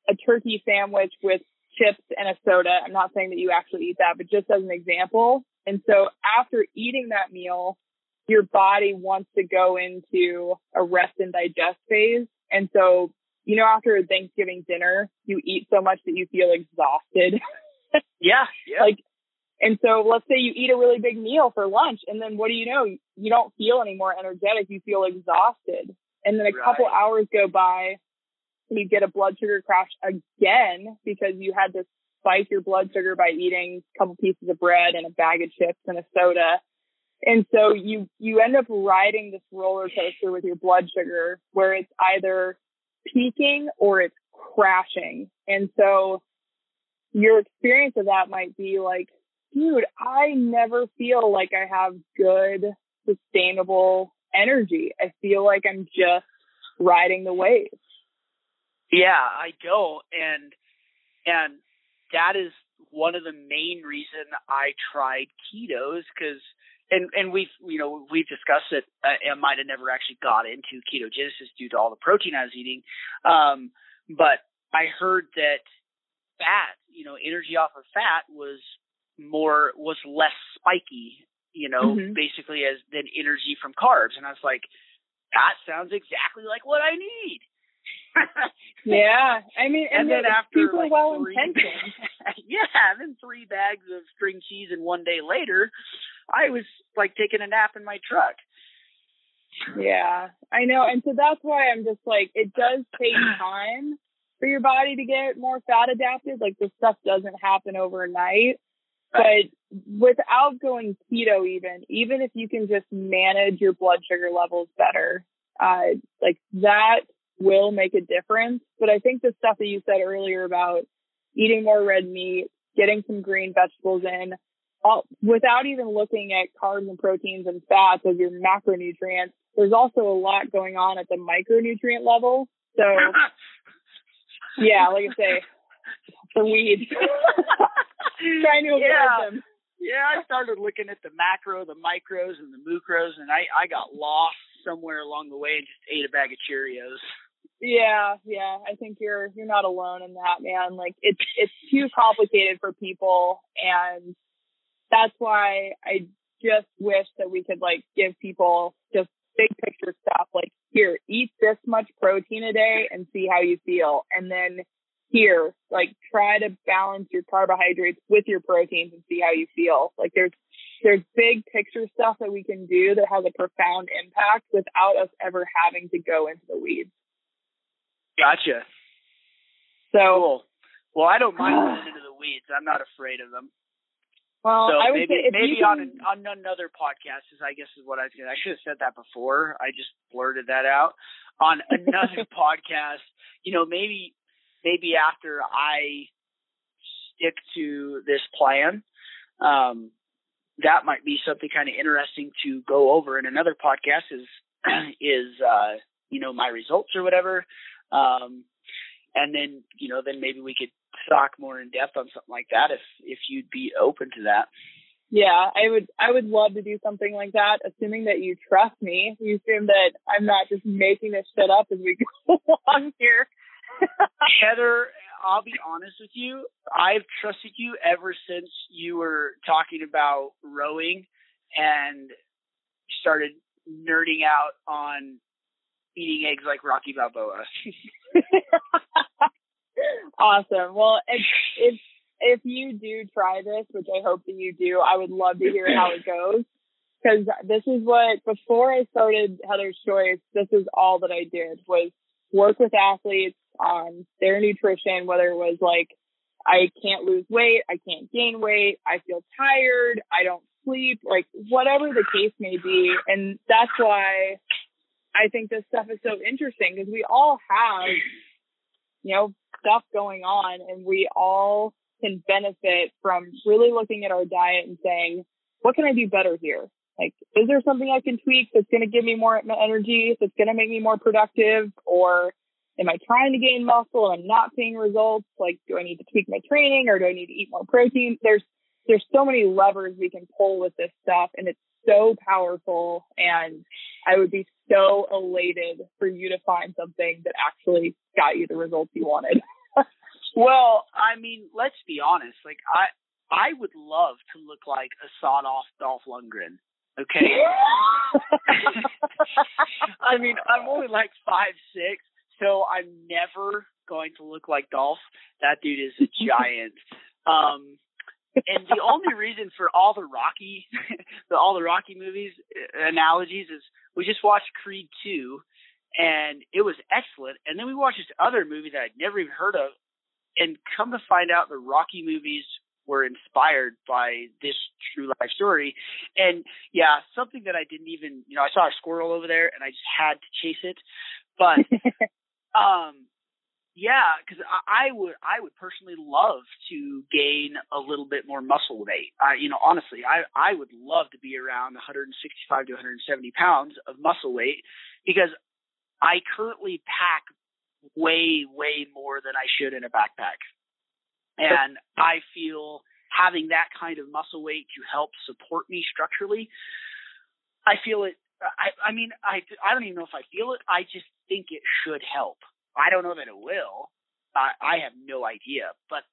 Speaker 3: a turkey sandwich with chips and a soda. I'm not saying that you actually eat that, but just as an example. And so after eating that meal, your body wants to go into a rest and digest phase. And so, you know, after a Thanksgiving dinner, you eat so much that you feel exhausted.
Speaker 2: yeah, yeah.
Speaker 3: Like and so let's say you eat a really big meal for lunch and then what do you know? You don't feel any more energetic. You feel exhausted. And then a right. couple hours go by and you get a blood sugar crash again because you had to spike your blood sugar by eating a couple pieces of bread and a bag of chips and a soda. And so you, you end up riding this roller coaster with your blood sugar where it's either peaking or it's crashing. And so your experience of that might be like, dude, I never feel like I have good, sustainable energy. I feel like I'm just riding the wave.
Speaker 2: Yeah, I don't. And, and that is one of the main reason I tried ketos because, and, and we've, you know, we've discussed it. Uh, I might have never actually got into ketogenesis due to all the protein I was eating. Um, but I heard that fat, you know, energy off of fat was more was less spiky, you know, mm-hmm. basically as than energy from carbs. And I was like, that sounds exactly like what I need.
Speaker 3: yeah, I mean,
Speaker 2: and,
Speaker 3: and
Speaker 2: then after
Speaker 3: super
Speaker 2: like
Speaker 3: well intentioned.
Speaker 2: yeah, and then three bags of string cheese, and one day later, I was like taking a nap in my truck.
Speaker 3: Yeah, I know, and so that's why I'm just like, it does take time for your body to get more fat adapted. Like this stuff doesn't happen overnight. But without going keto even, even if you can just manage your blood sugar levels better, uh, like that will make a difference. But I think the stuff that you said earlier about eating more red meat, getting some green vegetables in, all, without even looking at carbs and proteins and fats as your macronutrients, there's also a lot going on at the micronutrient level. So, yeah, like I say, the weeds. Trying to avoid
Speaker 2: Yeah.
Speaker 3: them.
Speaker 2: Yeah, I started looking at the macro, the micros, and the mucros, and I I got lost somewhere along the way and just ate a bag of Cheerios.
Speaker 3: Yeah, yeah. I think you're you're not alone in that, man. Like it's it's too complicated for people and that's why I just wish that we could like give people just big picture stuff like here, eat this much protein a day and see how you feel. And then here, like try to balance your carbohydrates with your proteins and see how you feel. Like there's there's big picture stuff that we can do that has a profound impact without us ever having to go into the weeds.
Speaker 2: Gotcha.
Speaker 3: So
Speaker 2: Cool. Well, I don't mind going into the weeds. I'm not afraid of them.
Speaker 3: Well,
Speaker 2: so
Speaker 3: I would
Speaker 2: maybe
Speaker 3: say
Speaker 2: maybe on
Speaker 3: can,
Speaker 2: an, on another podcast is I guess is what I was gonna. I should have said that before. I just blurted that out on another podcast. You know, maybe maybe after I stick to this plan, um, that might be something kind of interesting to go over in another podcast. Is is uh, you know my results or whatever, um, and then you know then maybe we could talk more in depth on something like that if if you'd be open to that.
Speaker 3: yeah, I would I would love to do something like that, assuming that you trust me. You assume that I'm not just making this shit up as we go along here.
Speaker 2: Heather, I'll be honest with you. I've trusted you ever since you were talking about rowing and started nerding out on eating eggs like Rocky Balboa.
Speaker 3: awesome. Well, if, if if you do try this, which I hope that you do, I would love to hear how it goes. Because this is what before I started Heather's Choice, this is all that I did was work with athletes on their nutrition, whether it was like I can't lose weight, I can't gain weight, I feel tired, I don't sleep, like whatever the case may be. And that's why I think this stuff is so interesting because we all have, you know, stuff going on and we all can benefit from really looking at our diet and saying, what can I do better here? Like, is there something I can tweak that's going to give me more energy, that's going to make me more productive? Or am I trying to gain muscle and I'm not seeing results? Like, do I need to tweak my training or do I need to eat more protein? There's, there's so many levers we can pull with this stuff and it's so powerful. And I would be so elated for you to find something that actually got you the results you wanted.
Speaker 2: Well, I mean, let's be honest. Like, I I would love to look like a sawed off Dolph Lundgren. Okay. I mean, I'm only like five six, so I'm never going to look like Dolph. That dude is a giant. um, and the only reason for all the Rocky, the all the Rocky movies uh, analogies is we just watched Creed two, and it was excellent. And then we watched this other movie that I'd never even heard of, and come to find out the Rocky movies were inspired by this true life story. And yeah, something that I didn't even, you know, I saw a squirrel over there and I just had to chase it. But, um, yeah, because I, I would, I would personally love to gain a little bit more muscle weight. I, you know, honestly, I, I would love to be around 165 to 170 pounds of muscle weight because I currently pack way, way more than I should in a backpack. And I feel having that kind of muscle weight to help support me structurally, I feel it. I, I mean, I, I don't even know if I feel it. I just think it should help. I don't know that it will. I, I have no idea. But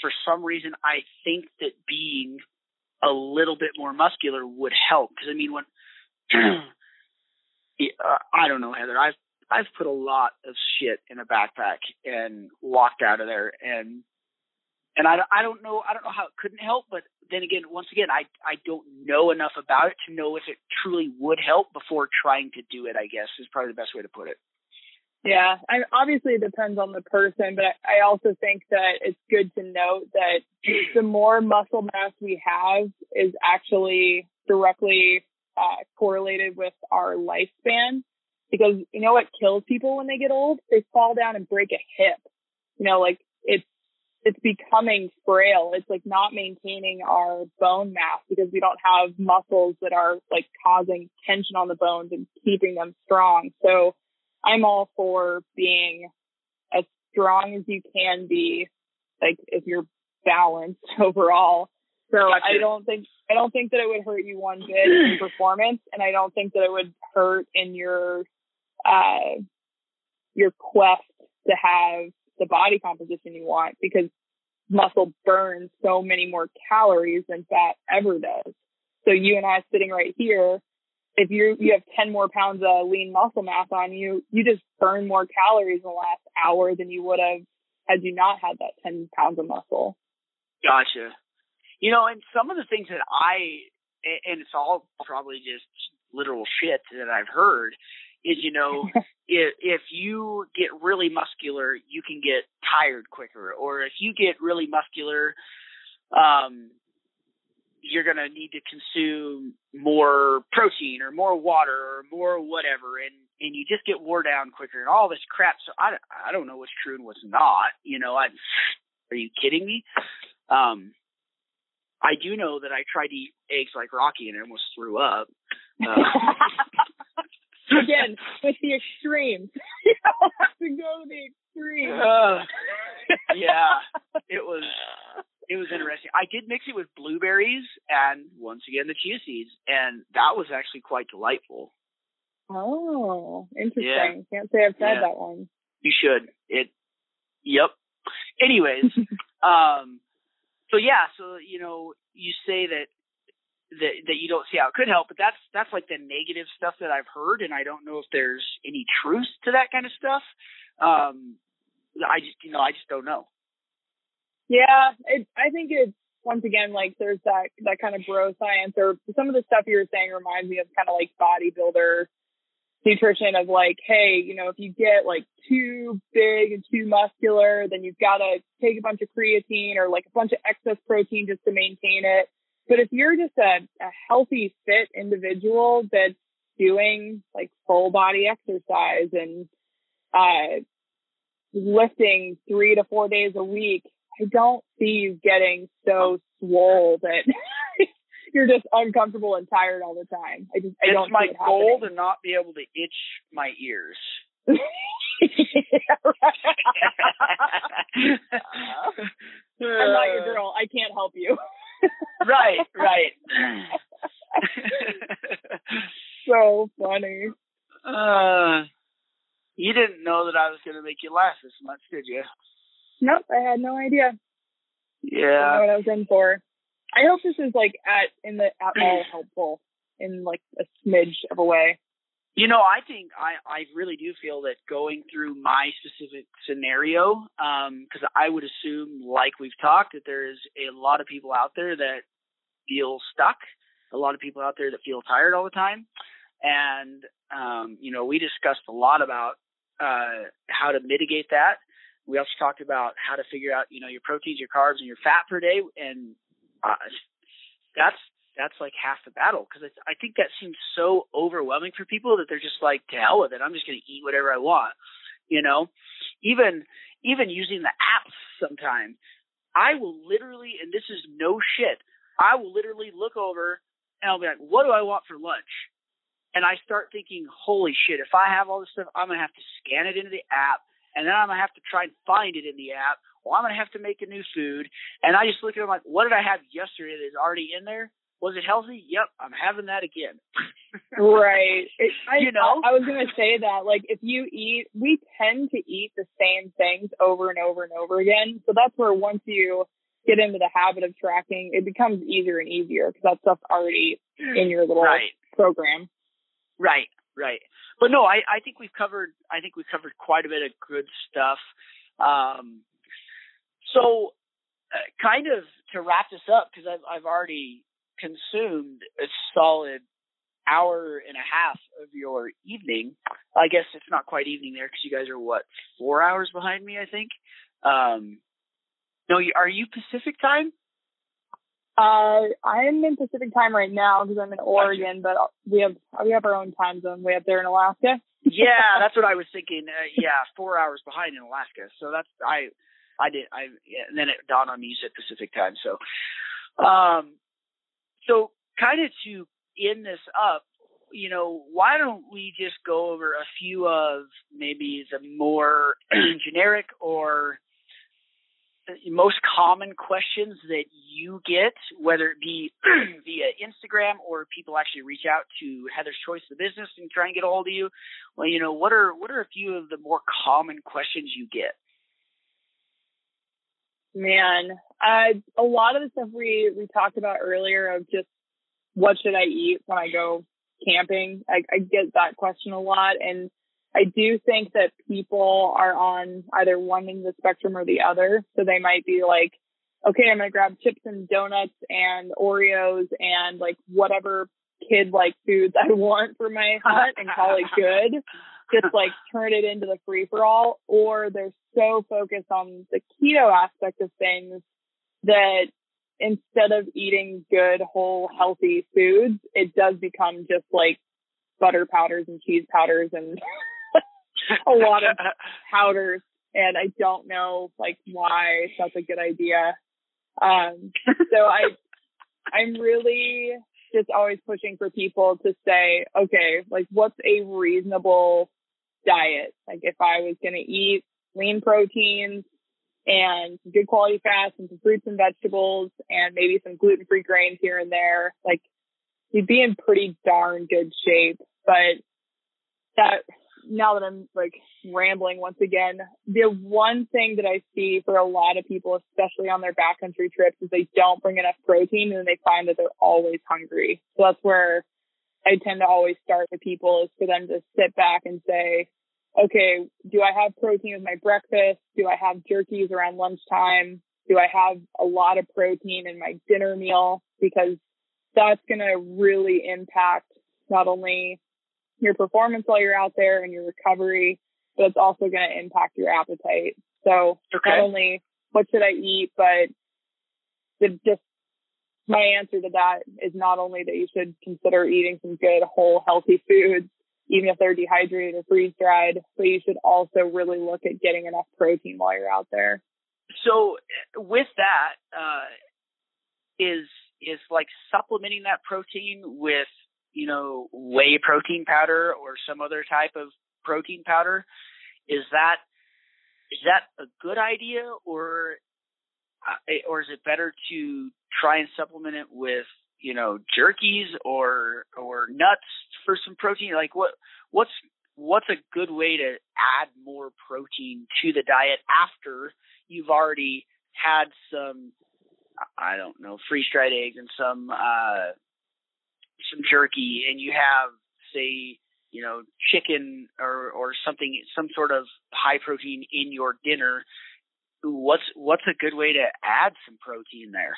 Speaker 2: for some reason, I think that being a little bit more muscular would help. Because I mean, when uh, I don't know, Heather, I've I've put a lot of shit in a backpack and walked out of there, and and I, I don't know I don't know how it couldn't help, but then again, once again, I I don't know enough about it to know if it truly would help before trying to do it. I guess is probably the best way to put it.
Speaker 3: Yeah, I, obviously it depends on the person, but I also think that it's good to note that the more muscle mass we have is actually directly uh, correlated with our lifespan. Because you know what kills people when they get old? They fall down and break a hip. You know, like it's it's becoming frail. It's like not maintaining our bone mass because we don't have muscles that are like causing tension on the bones and keeping them strong. So I'm all for being as strong as you can be, like if you're balanced overall. So gotcha. I don't think I don't think that it would hurt you one bit in performance, and I don't think that it would hurt in your uh your quest to have the body composition you want because muscle burns so many more calories than fat ever does. So you and I sitting right here if you you have 10 more pounds of lean muscle mass on you, you just burn more calories in the last hour than you would have had you not had that 10 pounds of muscle.
Speaker 2: Gotcha. You know, and some of the things that I, and it's all probably just literal shit that I've heard, is you know, if if you get really muscular, you can get tired quicker, or if you get really muscular, um, you're going to need to consume more protein or more water or more whatever and and you just get wore down quicker and all this crap. So i i don't know what's true and what's not. You know i are you kidding me? Um i do know that i tried to eat eggs like rocky and i almost threw up. Uh,
Speaker 3: again with the extremes you have to go the extreme uh,
Speaker 2: yeah it was it was interesting. I did mix it with blueberries and once again the chia seeds, and that was actually quite delightful.
Speaker 3: Oh, interesting. Yeah. Can't say I've tried yeah. that one.
Speaker 2: You should. It. Yep. Anyways, um, so yeah, so you know, you say that that that you don't see how it could help, but that's that's like the negative stuff that I've heard, and I don't know if there's any truth to that kind of stuff. Um, I just you know I just don't know.
Speaker 3: Yeah, it, I think it's once again like there's that that kind of bro science or some of the stuff you were saying reminds me of kind of like bodybuilder nutrition of like, hey, you know, if you get like too big and too muscular, then you've got to take a bunch of creatine or like a bunch of excess protein just to maintain it. But if you're just a, a healthy, fit individual that's doing like full body exercise and uh, lifting three to four days a week, I don't see you getting so swole that you're just uncomfortable and tired all the time. I just I
Speaker 2: it's
Speaker 3: don't.
Speaker 2: my
Speaker 3: it
Speaker 2: goal to not be able to itch my ears.
Speaker 3: I'm not your girl. I can't help you.
Speaker 2: Right, right.
Speaker 3: so funny.
Speaker 2: Uh, you didn't know that I was going to make you laugh this much, did you?
Speaker 3: Nope, I had no idea.
Speaker 2: Yeah.
Speaker 3: I know what I was in for. I hope this is like at in the at all helpful in like a smidge of a way.
Speaker 2: You know, I think I I really do feel that going through my specific scenario, because um, I would assume, like we've talked, that there's a lot of people out there that feel stuck, a lot of people out there that feel tired all the time, and um, you know, we discussed a lot about uh, how to mitigate that. We also talked about how to figure out, you know, your proteins, your carbs, and your fat per day, and uh, that's that's like half the battle because I think that seems so overwhelming for people that they're just like, to hell with it. I'm just going to eat whatever I want, you know. Even even using the apps sometimes, I will literally, and this is no shit, I will literally look over and I'll be like, what do I want for lunch? And I start thinking, holy shit, if I have all this stuff, I'm gonna have to scan it into the app and then I'm gonna have to try and find it in the app, or I'm gonna have to make a new food. And I just look at it like, what did I have yesterday that's already in there? Was it healthy? Yep, I'm having that again.
Speaker 3: right. It, I,
Speaker 2: you know,
Speaker 3: I, I was gonna say that. Like, if you eat, we tend to eat the same things over and over and over again. So that's where once you get into the habit of tracking, it becomes easier and easier because that stuff's already in your little
Speaker 2: right.
Speaker 3: program.
Speaker 2: Right. Right but no, I, I think we've covered I think we've covered quite a bit of good stuff. Um, so, uh, kind of to wrap this up because I've I've already consumed a solid hour and a half of your evening. I guess it's not quite evening there because you guys are what four hours behind me, I think. Um, no, are you Pacific time?
Speaker 3: Uh, I'm in Pacific time right now because I'm in Oregon, but we have we have our own time zone way up there in Alaska.
Speaker 2: yeah, that's what I was thinking. Uh, yeah, four hours behind in Alaska. So that's I I did I yeah, and then it dawned on me you said Pacific time. So um so kind of to end this up, you know, why don't we just go over a few of maybe the more generic or most common questions that you get, whether it be via Instagram or people actually reach out to Heather's Choice of Business and try and get a hold of you. Well, you know, what are what are a few of the more common questions you get?
Speaker 3: Man, uh, a lot of the stuff we we talked about earlier of just what should I eat when I go camping. I, I get that question a lot, and I do think that people are on either one end of the spectrum or the other. So they might be like, okay, I'm going to grab chips and donuts and Oreos and like whatever kid like foods I want for my hunt and call it good. Just like turn it into the free for all. Or they're so focused on the keto aspect of things that instead of eating good, whole, healthy foods, it does become just like butter powders and cheese powders and a lot of powders and I don't know like why that's a good idea. Um, so I, I'm really just always pushing for people to say, okay, like what's a reasonable diet? Like if I was going to eat lean proteins and good quality fats and some fruits and vegetables and maybe some gluten free grains here and there, like you'd be in pretty darn good shape. But that now that I'm like rambling once again, the one thing that I see for a lot of people, especially on their backcountry trips, is they don't bring enough protein and then they find that they're always hungry. So that's where I tend to always start with people is for them to sit back and say, okay, do I have protein with my breakfast? Do I have jerkies around lunchtime? Do I have a lot of protein in my dinner meal? Because that's going to really impact not only your performance while you're out there and your recovery, but it's also going to impact your appetite. So okay. not only what should I eat, but the, just my answer to that is not only that you should consider eating some good, whole, healthy foods, even if they're dehydrated or freeze dried, but you should also really look at getting enough protein while you're out there.
Speaker 2: So with that, uh, is is like supplementing that protein with you know, whey protein powder or some other type of protein powder. Is that is that a good idea or or is it better to try and supplement it with you know jerkies or or nuts for some protein? Like what what's what's a good way to add more protein to the diet after you've already had some I don't know freeze dried eggs and some uh some jerky and you have say you know chicken or or something some sort of high protein in your dinner what's what's a good way to add some protein there?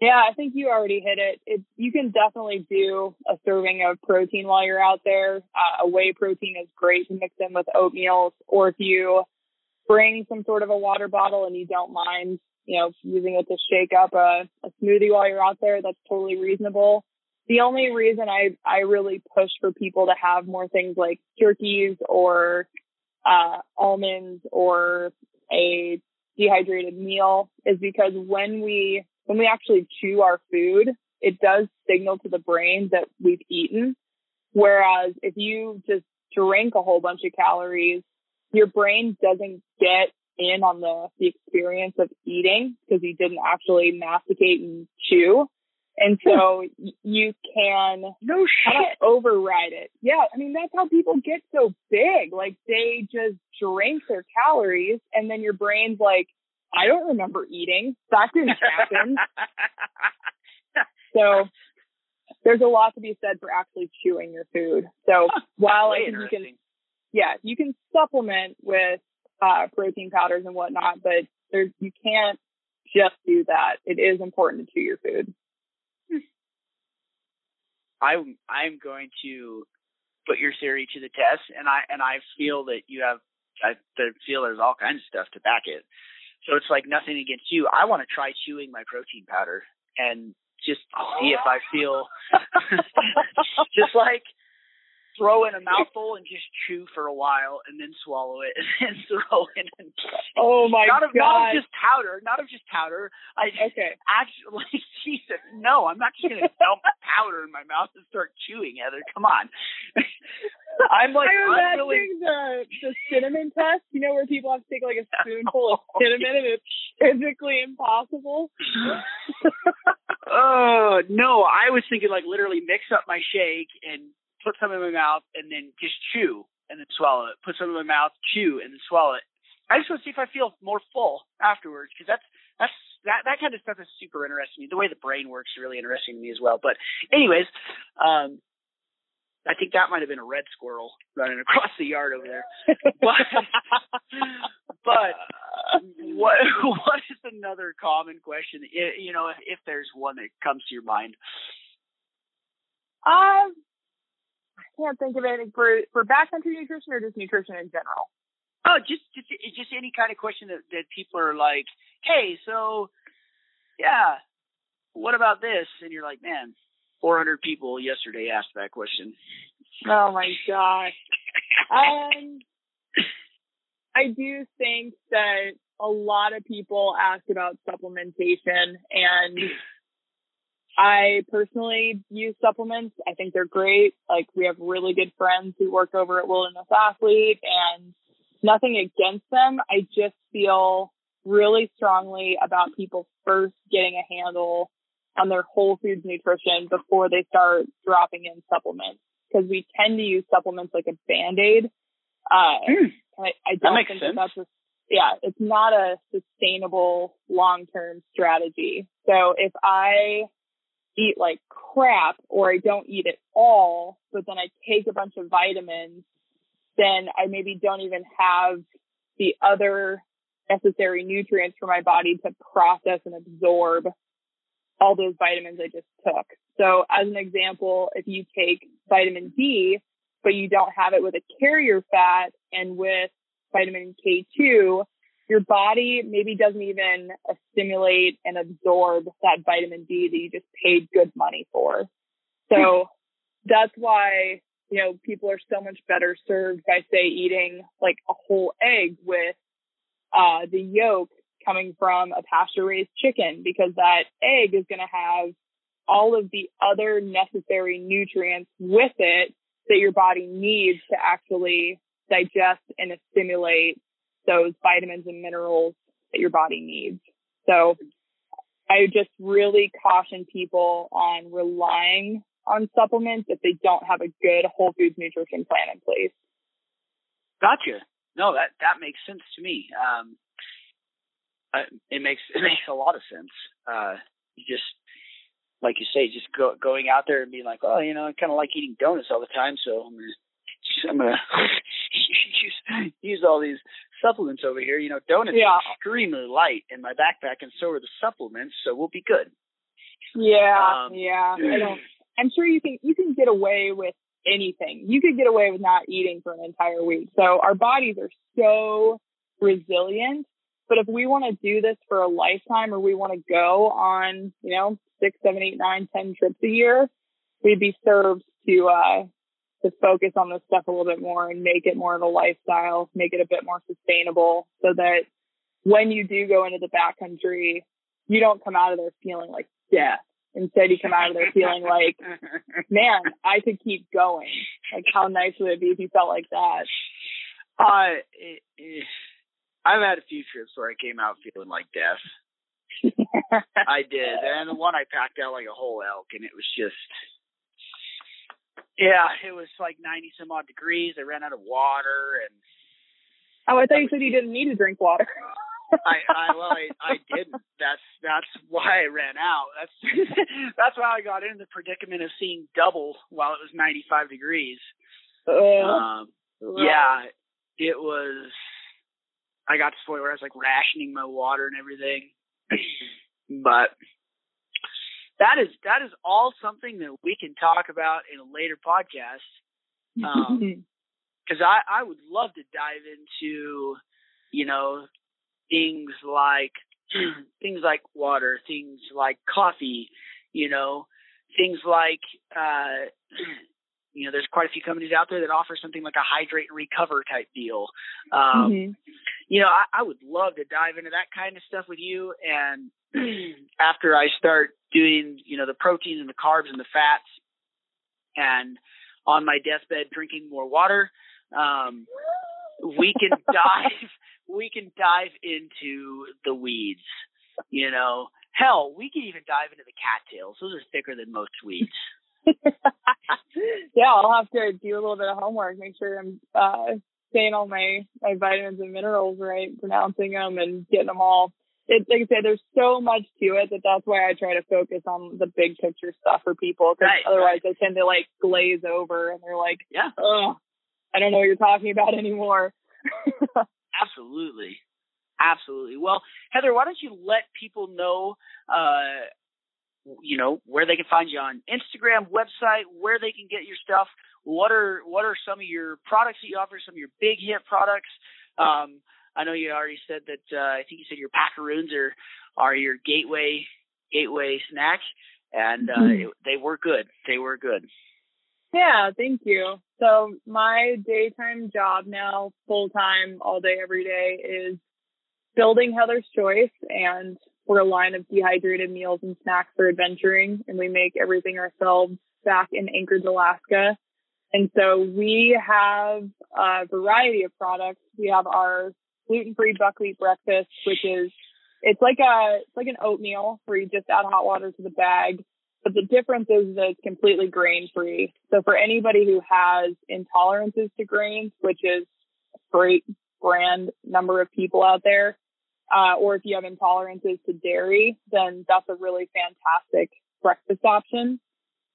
Speaker 3: Yeah i think you already hit it, it you can definitely do a serving of protein while you're out there. Uh, a whey protein is great to mix in with oatmeal or if you bring some sort of a water bottle and you don't mind you know using it to shake up a, a smoothie while you're out there that's totally reasonable. The only reason I, I really push for people to have more things like jerkies or uh, almonds or a dehydrated meal is because when we when we actually chew our food, it does signal to the brain that we've eaten. Whereas if you just drink a whole bunch of calories, your brain doesn't get in on the, the experience of eating because you didn't actually masticate and chew. And so you can
Speaker 2: no shit
Speaker 3: override it. Yeah, I mean that's how people get so big. Like they just drink their calories, and then your brain's like, I don't remember eating. That didn't happen. so there's a lot to be said for actually chewing your food. So while I think you can, yeah, you can supplement with uh, protein powders and whatnot, but there's you can't just do that. It is important to chew your food.
Speaker 2: I'm I'm going to put your theory to the test, and I and I feel that you have I feel there's all kinds of stuff to back it. So it's like nothing against you. I want to try chewing my protein powder and just see if I feel just like throw in a mouthful and just chew for a while and then swallow it and then throw in. And,
Speaker 3: oh my
Speaker 2: not of,
Speaker 3: god!
Speaker 2: Not of just powder, not of just powder. I
Speaker 3: okay.
Speaker 2: Actually, like, Jesus, no! I'm not just gonna dump powder in my mouth and start chewing, Heather. Come on. I'm like
Speaker 3: I'm
Speaker 2: unwilling.
Speaker 3: the the cinnamon test. You know where people have to take like a spoonful of cinnamon and it's physically impossible.
Speaker 2: Oh no! I was thinking like literally mix up my shake and put some in my mouth and then just chew and then swallow it. Put some in my mouth, chew and then swallow it. I just want to see if I feel more full afterwards because that's that's that that kind of stuff is super interesting. To me. The way the brain works is really interesting to me as well. But anyways, um, I think that might have been a red squirrel running across the yard over there. But but what what is another common question? You know, if there's one that comes to your mind.
Speaker 3: Um, can't think of anything for for backcountry nutrition or just nutrition in general.
Speaker 2: Oh, just just just any kind of question that that people are like, hey, so yeah, what about this? And you're like, man, 400 people yesterday asked that question.
Speaker 3: Oh my gosh. um, I do think that a lot of people ask about supplementation and I personally use supplements. I think they're great. Like we have really good friends who work over at Wilderness Athlete and nothing against them. I just feel really strongly about people first getting a handle on their whole foods nutrition before they start dropping in supplements because we tend to use supplements like a band-aid. Uh,
Speaker 2: mm,
Speaker 3: I, I don't
Speaker 2: makes
Speaker 3: think
Speaker 2: sense.
Speaker 3: that that's a, yeah, it's not a sustainable long-term strategy. So if I eat like crap or I don't eat at all, but then I take a bunch of vitamins, then I maybe don't even have the other necessary nutrients for my body to process and absorb all those vitamins I just took. So as an example, if you take vitamin D, but you don't have it with a carrier fat and with vitamin K2, your body maybe doesn't even assimilate and absorb that vitamin D that you just paid good money for. So that's why, you know, people are so much better served by say eating like a whole egg with uh, the yolk coming from a pasture raised chicken because that egg is going to have all of the other necessary nutrients with it that your body needs to actually digest and assimilate those vitamins and minerals that your body needs. So I just really caution people on relying on supplements if they don't have a good whole foods nutrition plan in place.
Speaker 2: Gotcha. No, that that makes sense to me. Um, it makes it makes a lot of sense. Uh, you just like you say, just go, going out there and being like, oh, you know, I kind of like eating donuts all the time, so I'm gonna use all these supplements over here. You know, donuts
Speaker 3: Yeah.
Speaker 2: are extremely light in my backpack, and so are the supplements, so we'll be good.
Speaker 3: Yeah,
Speaker 2: Um,
Speaker 3: yeah. I don't. I'm sure you can you can get away with anything. You could get away with not eating for an entire week. So our bodies are so resilient. But if we want to do this for a lifetime, or we want to go on, you know, six, seven, eight, nine, ten trips a year, we'd be served to uh to focus on this stuff a little bit more and make it more of a lifestyle, make it a bit more sustainable, so that when you do go into the backcountry, you don't come out of there feeling like death. Instead, you come out of there feeling like, man, I could keep going. Like, how nice would it be if you felt like that?
Speaker 2: Uh, it, it, I've had a few trips where I came out feeling like death. I did, and the one I packed out like a whole elk, and it was just, yeah, it was like ninety some odd degrees. I ran out of water, and
Speaker 3: oh, I thought you said you didn't need to drink water.
Speaker 2: I, I well, I, I didn't. That's that's why I ran out. That's that's why I got in the predicament of seeing double while it was ninety five degrees.
Speaker 3: Uh,
Speaker 2: Um, yeah, it was. I got to the point where I was like rationing my water and everything, but that is that is all something that we can talk about in a later podcast. Because I I would love to dive into, you know, things like things like water, things like coffee, you know, things like uh you know, there's quite a few companies out there that offer something like a hydrate and recover type deal. Um,
Speaker 3: Mhm.
Speaker 2: You know, I, I would love to dive into that kind of stuff with you. And after I start doing, you know, the proteins and the carbs and the fats, and on my deathbed drinking more water, um, we can dive. We can dive into the weeds. You know, hell, we can even dive into the cattails. Those are thicker than most weeds.
Speaker 3: yeah, I'll have to do a little bit of homework, make sure I'm uh, saying all my, my vitamins and minerals right, pronouncing them and getting them all. It, like I said, there's so much to it that that's why I try to focus on the big picture stuff for people. Because
Speaker 2: Right,
Speaker 3: otherwise, they tend to like glaze over and they're like,
Speaker 2: Yeah.
Speaker 3: "Oh, I don't know what you're talking about anymore."
Speaker 2: Absolutely. Absolutely. Well, Heather, why don't you let people know, uh, you know, where they can find you on Instagram, website, where they can get your stuff. What are what are some of your products that you offer? Some of your big hit products. Um, I know you already said that. Uh, I think you said your packaroons are are your gateway gateway snack, and uh,
Speaker 3: Mhm.
Speaker 2: it, they were good. They were good.
Speaker 3: Yeah, thank you. So my daytime job now, full time, all day, every day, is building Heather's Choice, and we're a line of dehydrated meals and snacks for adventuring, and we make everything ourselves back in Anchorage, Alaska. And so we have a variety of products. We have our gluten-free buckwheat breakfast, which is it's like a it's like an oatmeal where you just add hot water to the bag. But the difference is that it's completely grain free. So for anybody who has intolerances to grains, which is a great brand number of people out there, uh, or if you have intolerances to dairy, then that's a really fantastic breakfast option.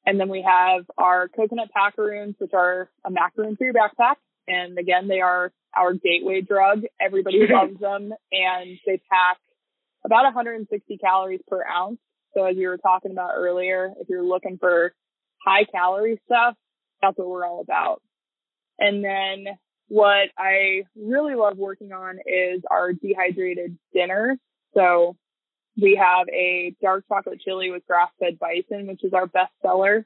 Speaker 3: And then we have our coconut packaroons, which are a macaroon for your backpack. And again, they are our gateway drug. Everybody loves them and they pack about 160 calories per ounce. So as you were talking about earlier, if you're looking for high calorie stuff, that's what we're all about. And then what I really love working on is our dehydrated dinners. So we have a dark chocolate chili with grass fed bison, which is our best seller.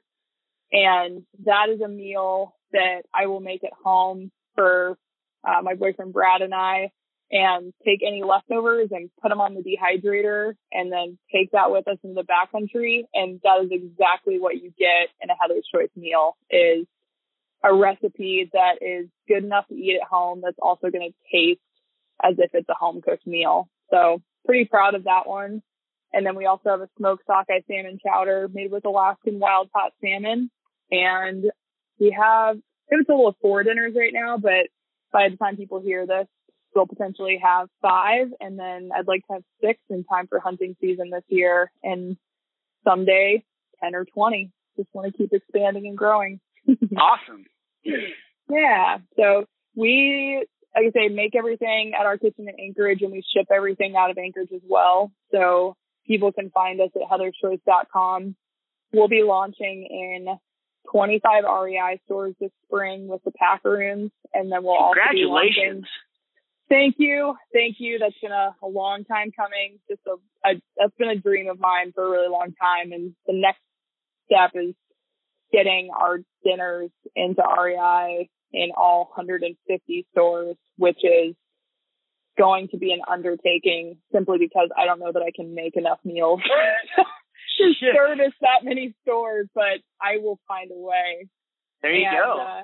Speaker 3: And that is a meal that I will make at home for uh, my boyfriend Brad and I and take any leftovers and put them on the dehydrator and then take that with us into the backcountry. And that is exactly what you get in a Heather's Choice meal is a recipe that is good enough to eat at home that's also going to taste as if it's a home cooked meal. So pretty proud of that one. And then we also have a smoked sockeye salmon chowder made with Alaskan wild caught salmon. And we have, have a total of four dinners right now, but by the time people hear this, we'll potentially have five. And then I'd like to have six in time for hunting season this year. And someday 10 or 20. Just want to keep expanding and growing.
Speaker 2: Awesome.
Speaker 3: Yeah. So we, like I say, make everything at our kitchen in Anchorage and we ship everything out of Anchorage as well. So people can find us at heatherschoice.com. We'll be launching in 25 REI stores this spring with the packaroons and then we'll also be launching.
Speaker 2: Congratulations.
Speaker 3: Thank you. Thank you. That's been a, a long time coming. Just a, a, that's been a dream of mine for a really long time. And the next step is getting our dinners into REI in all 150 stores, which is going to be an undertaking simply because I don't know that I can make enough meals to service that many stores, but I will find a way.
Speaker 2: There you
Speaker 3: And,
Speaker 2: go.
Speaker 3: Uh,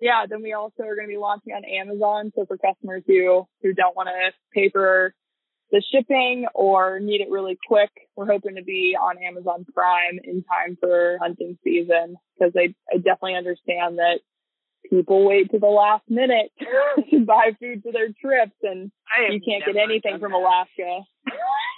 Speaker 3: yeah, then we also are going to be launching on Amazon. So for customers who who don't want to pay for the shipping or need it really quick, we're hoping to be on Amazon Prime in time for hunting season because I I definitely understand that people wait to the last minute to buy food for their trips and you can't get anything from. Alaska.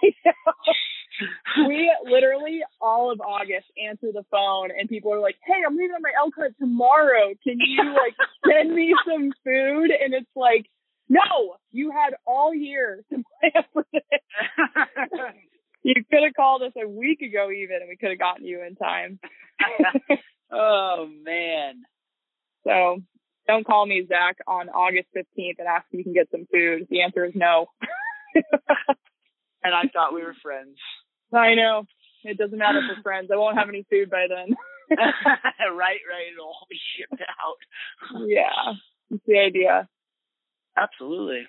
Speaker 3: we literally all of August answer the phone and people are like, Hey, I'm leaving on my elk hunt tomorrow. Can you like send me some food? And it's like, no, you had all year to plan for this. you could have called us a week ago even, and we could have gotten you in time.
Speaker 2: oh man.
Speaker 3: So don't call me Zach on August 15th and ask if you can get some food. The answer is no.
Speaker 2: and I thought we were friends.
Speaker 3: I know. It doesn't matter for friends. I won't have any food by then.
Speaker 2: right, right. It'll all be shipped out.
Speaker 3: yeah. That's the idea.
Speaker 2: Absolutely.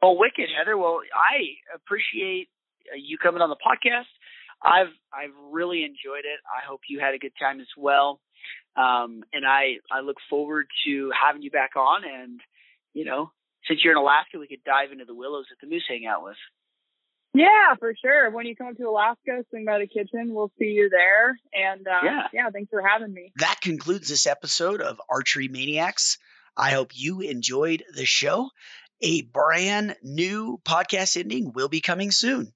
Speaker 2: Well, wicked, Heather. Well, I appreciate uh, you coming on the podcast. I've I've really enjoyed it. I hope you had a good time as well. Um, and I I look forward to having you back on. And you know, since you're in Alaska, we could dive into the willows at the Moose Hangout with.
Speaker 3: Yeah, for sure. When you come to Alaska, swing by the kitchen. We'll see you there. And uh,
Speaker 2: yeah.
Speaker 3: yeah, thanks for having me.
Speaker 1: That concludes this episode of Archery Maniacs. I hope you enjoyed the show. A brand new podcast ending will be coming soon.